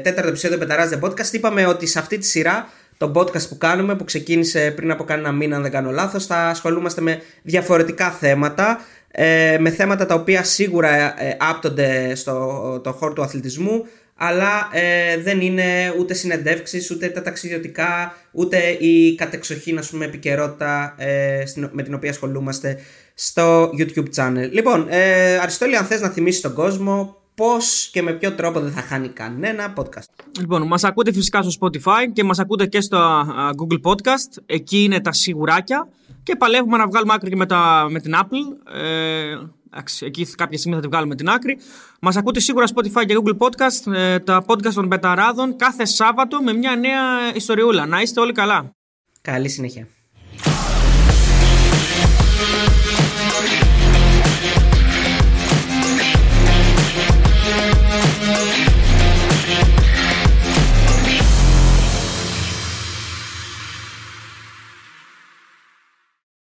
[SPEAKER 1] τέταρτο επεισόδιο Πεταράζ The Podcast. Είπαμε ότι σε αυτή τη σειρά το podcast που κάνουμε που ξεκίνησε πριν από κάνα μήνα αν δεν κάνω λάθος θα ασχολούμαστε με διαφορετικά θέματα ε, με θέματα τα οποία σίγουρα ε, άπτονται στο το χώρο του αθλητισμού αλλά ε, δεν είναι ούτε συνεντεύξεις, ούτε τα ταξιδιωτικά, ούτε η κατεξοχήν ας πούμε επικαιρότητα ε, με την οποία ασχολούμαστε στο YouTube channel. Λοιπόν, ε, Αριστόλη αν θες να θυμίσεις τον κόσμο πώς και με ποιο τρόπο δεν θα χάνει κανένα podcast.
[SPEAKER 2] Λοιπόν, μας ακούτε φυσικά στο Spotify και μας ακούτε και στο Google Podcast. Εκεί είναι τα σιγουράκια. Και παλεύουμε να βγάλουμε άκρη και με, τα, με την Apple. Ε, εκεί κάποια στιγμή θα τη βγάλουμε την άκρη. Μας ακούτε σίγουρα Spotify και Google Podcast, ε, τα podcast των Μπεταράδων, κάθε Σάββατο με μια νέα ιστοριούλα. Να είστε όλοι καλά.
[SPEAKER 1] Καλή συνέχεια.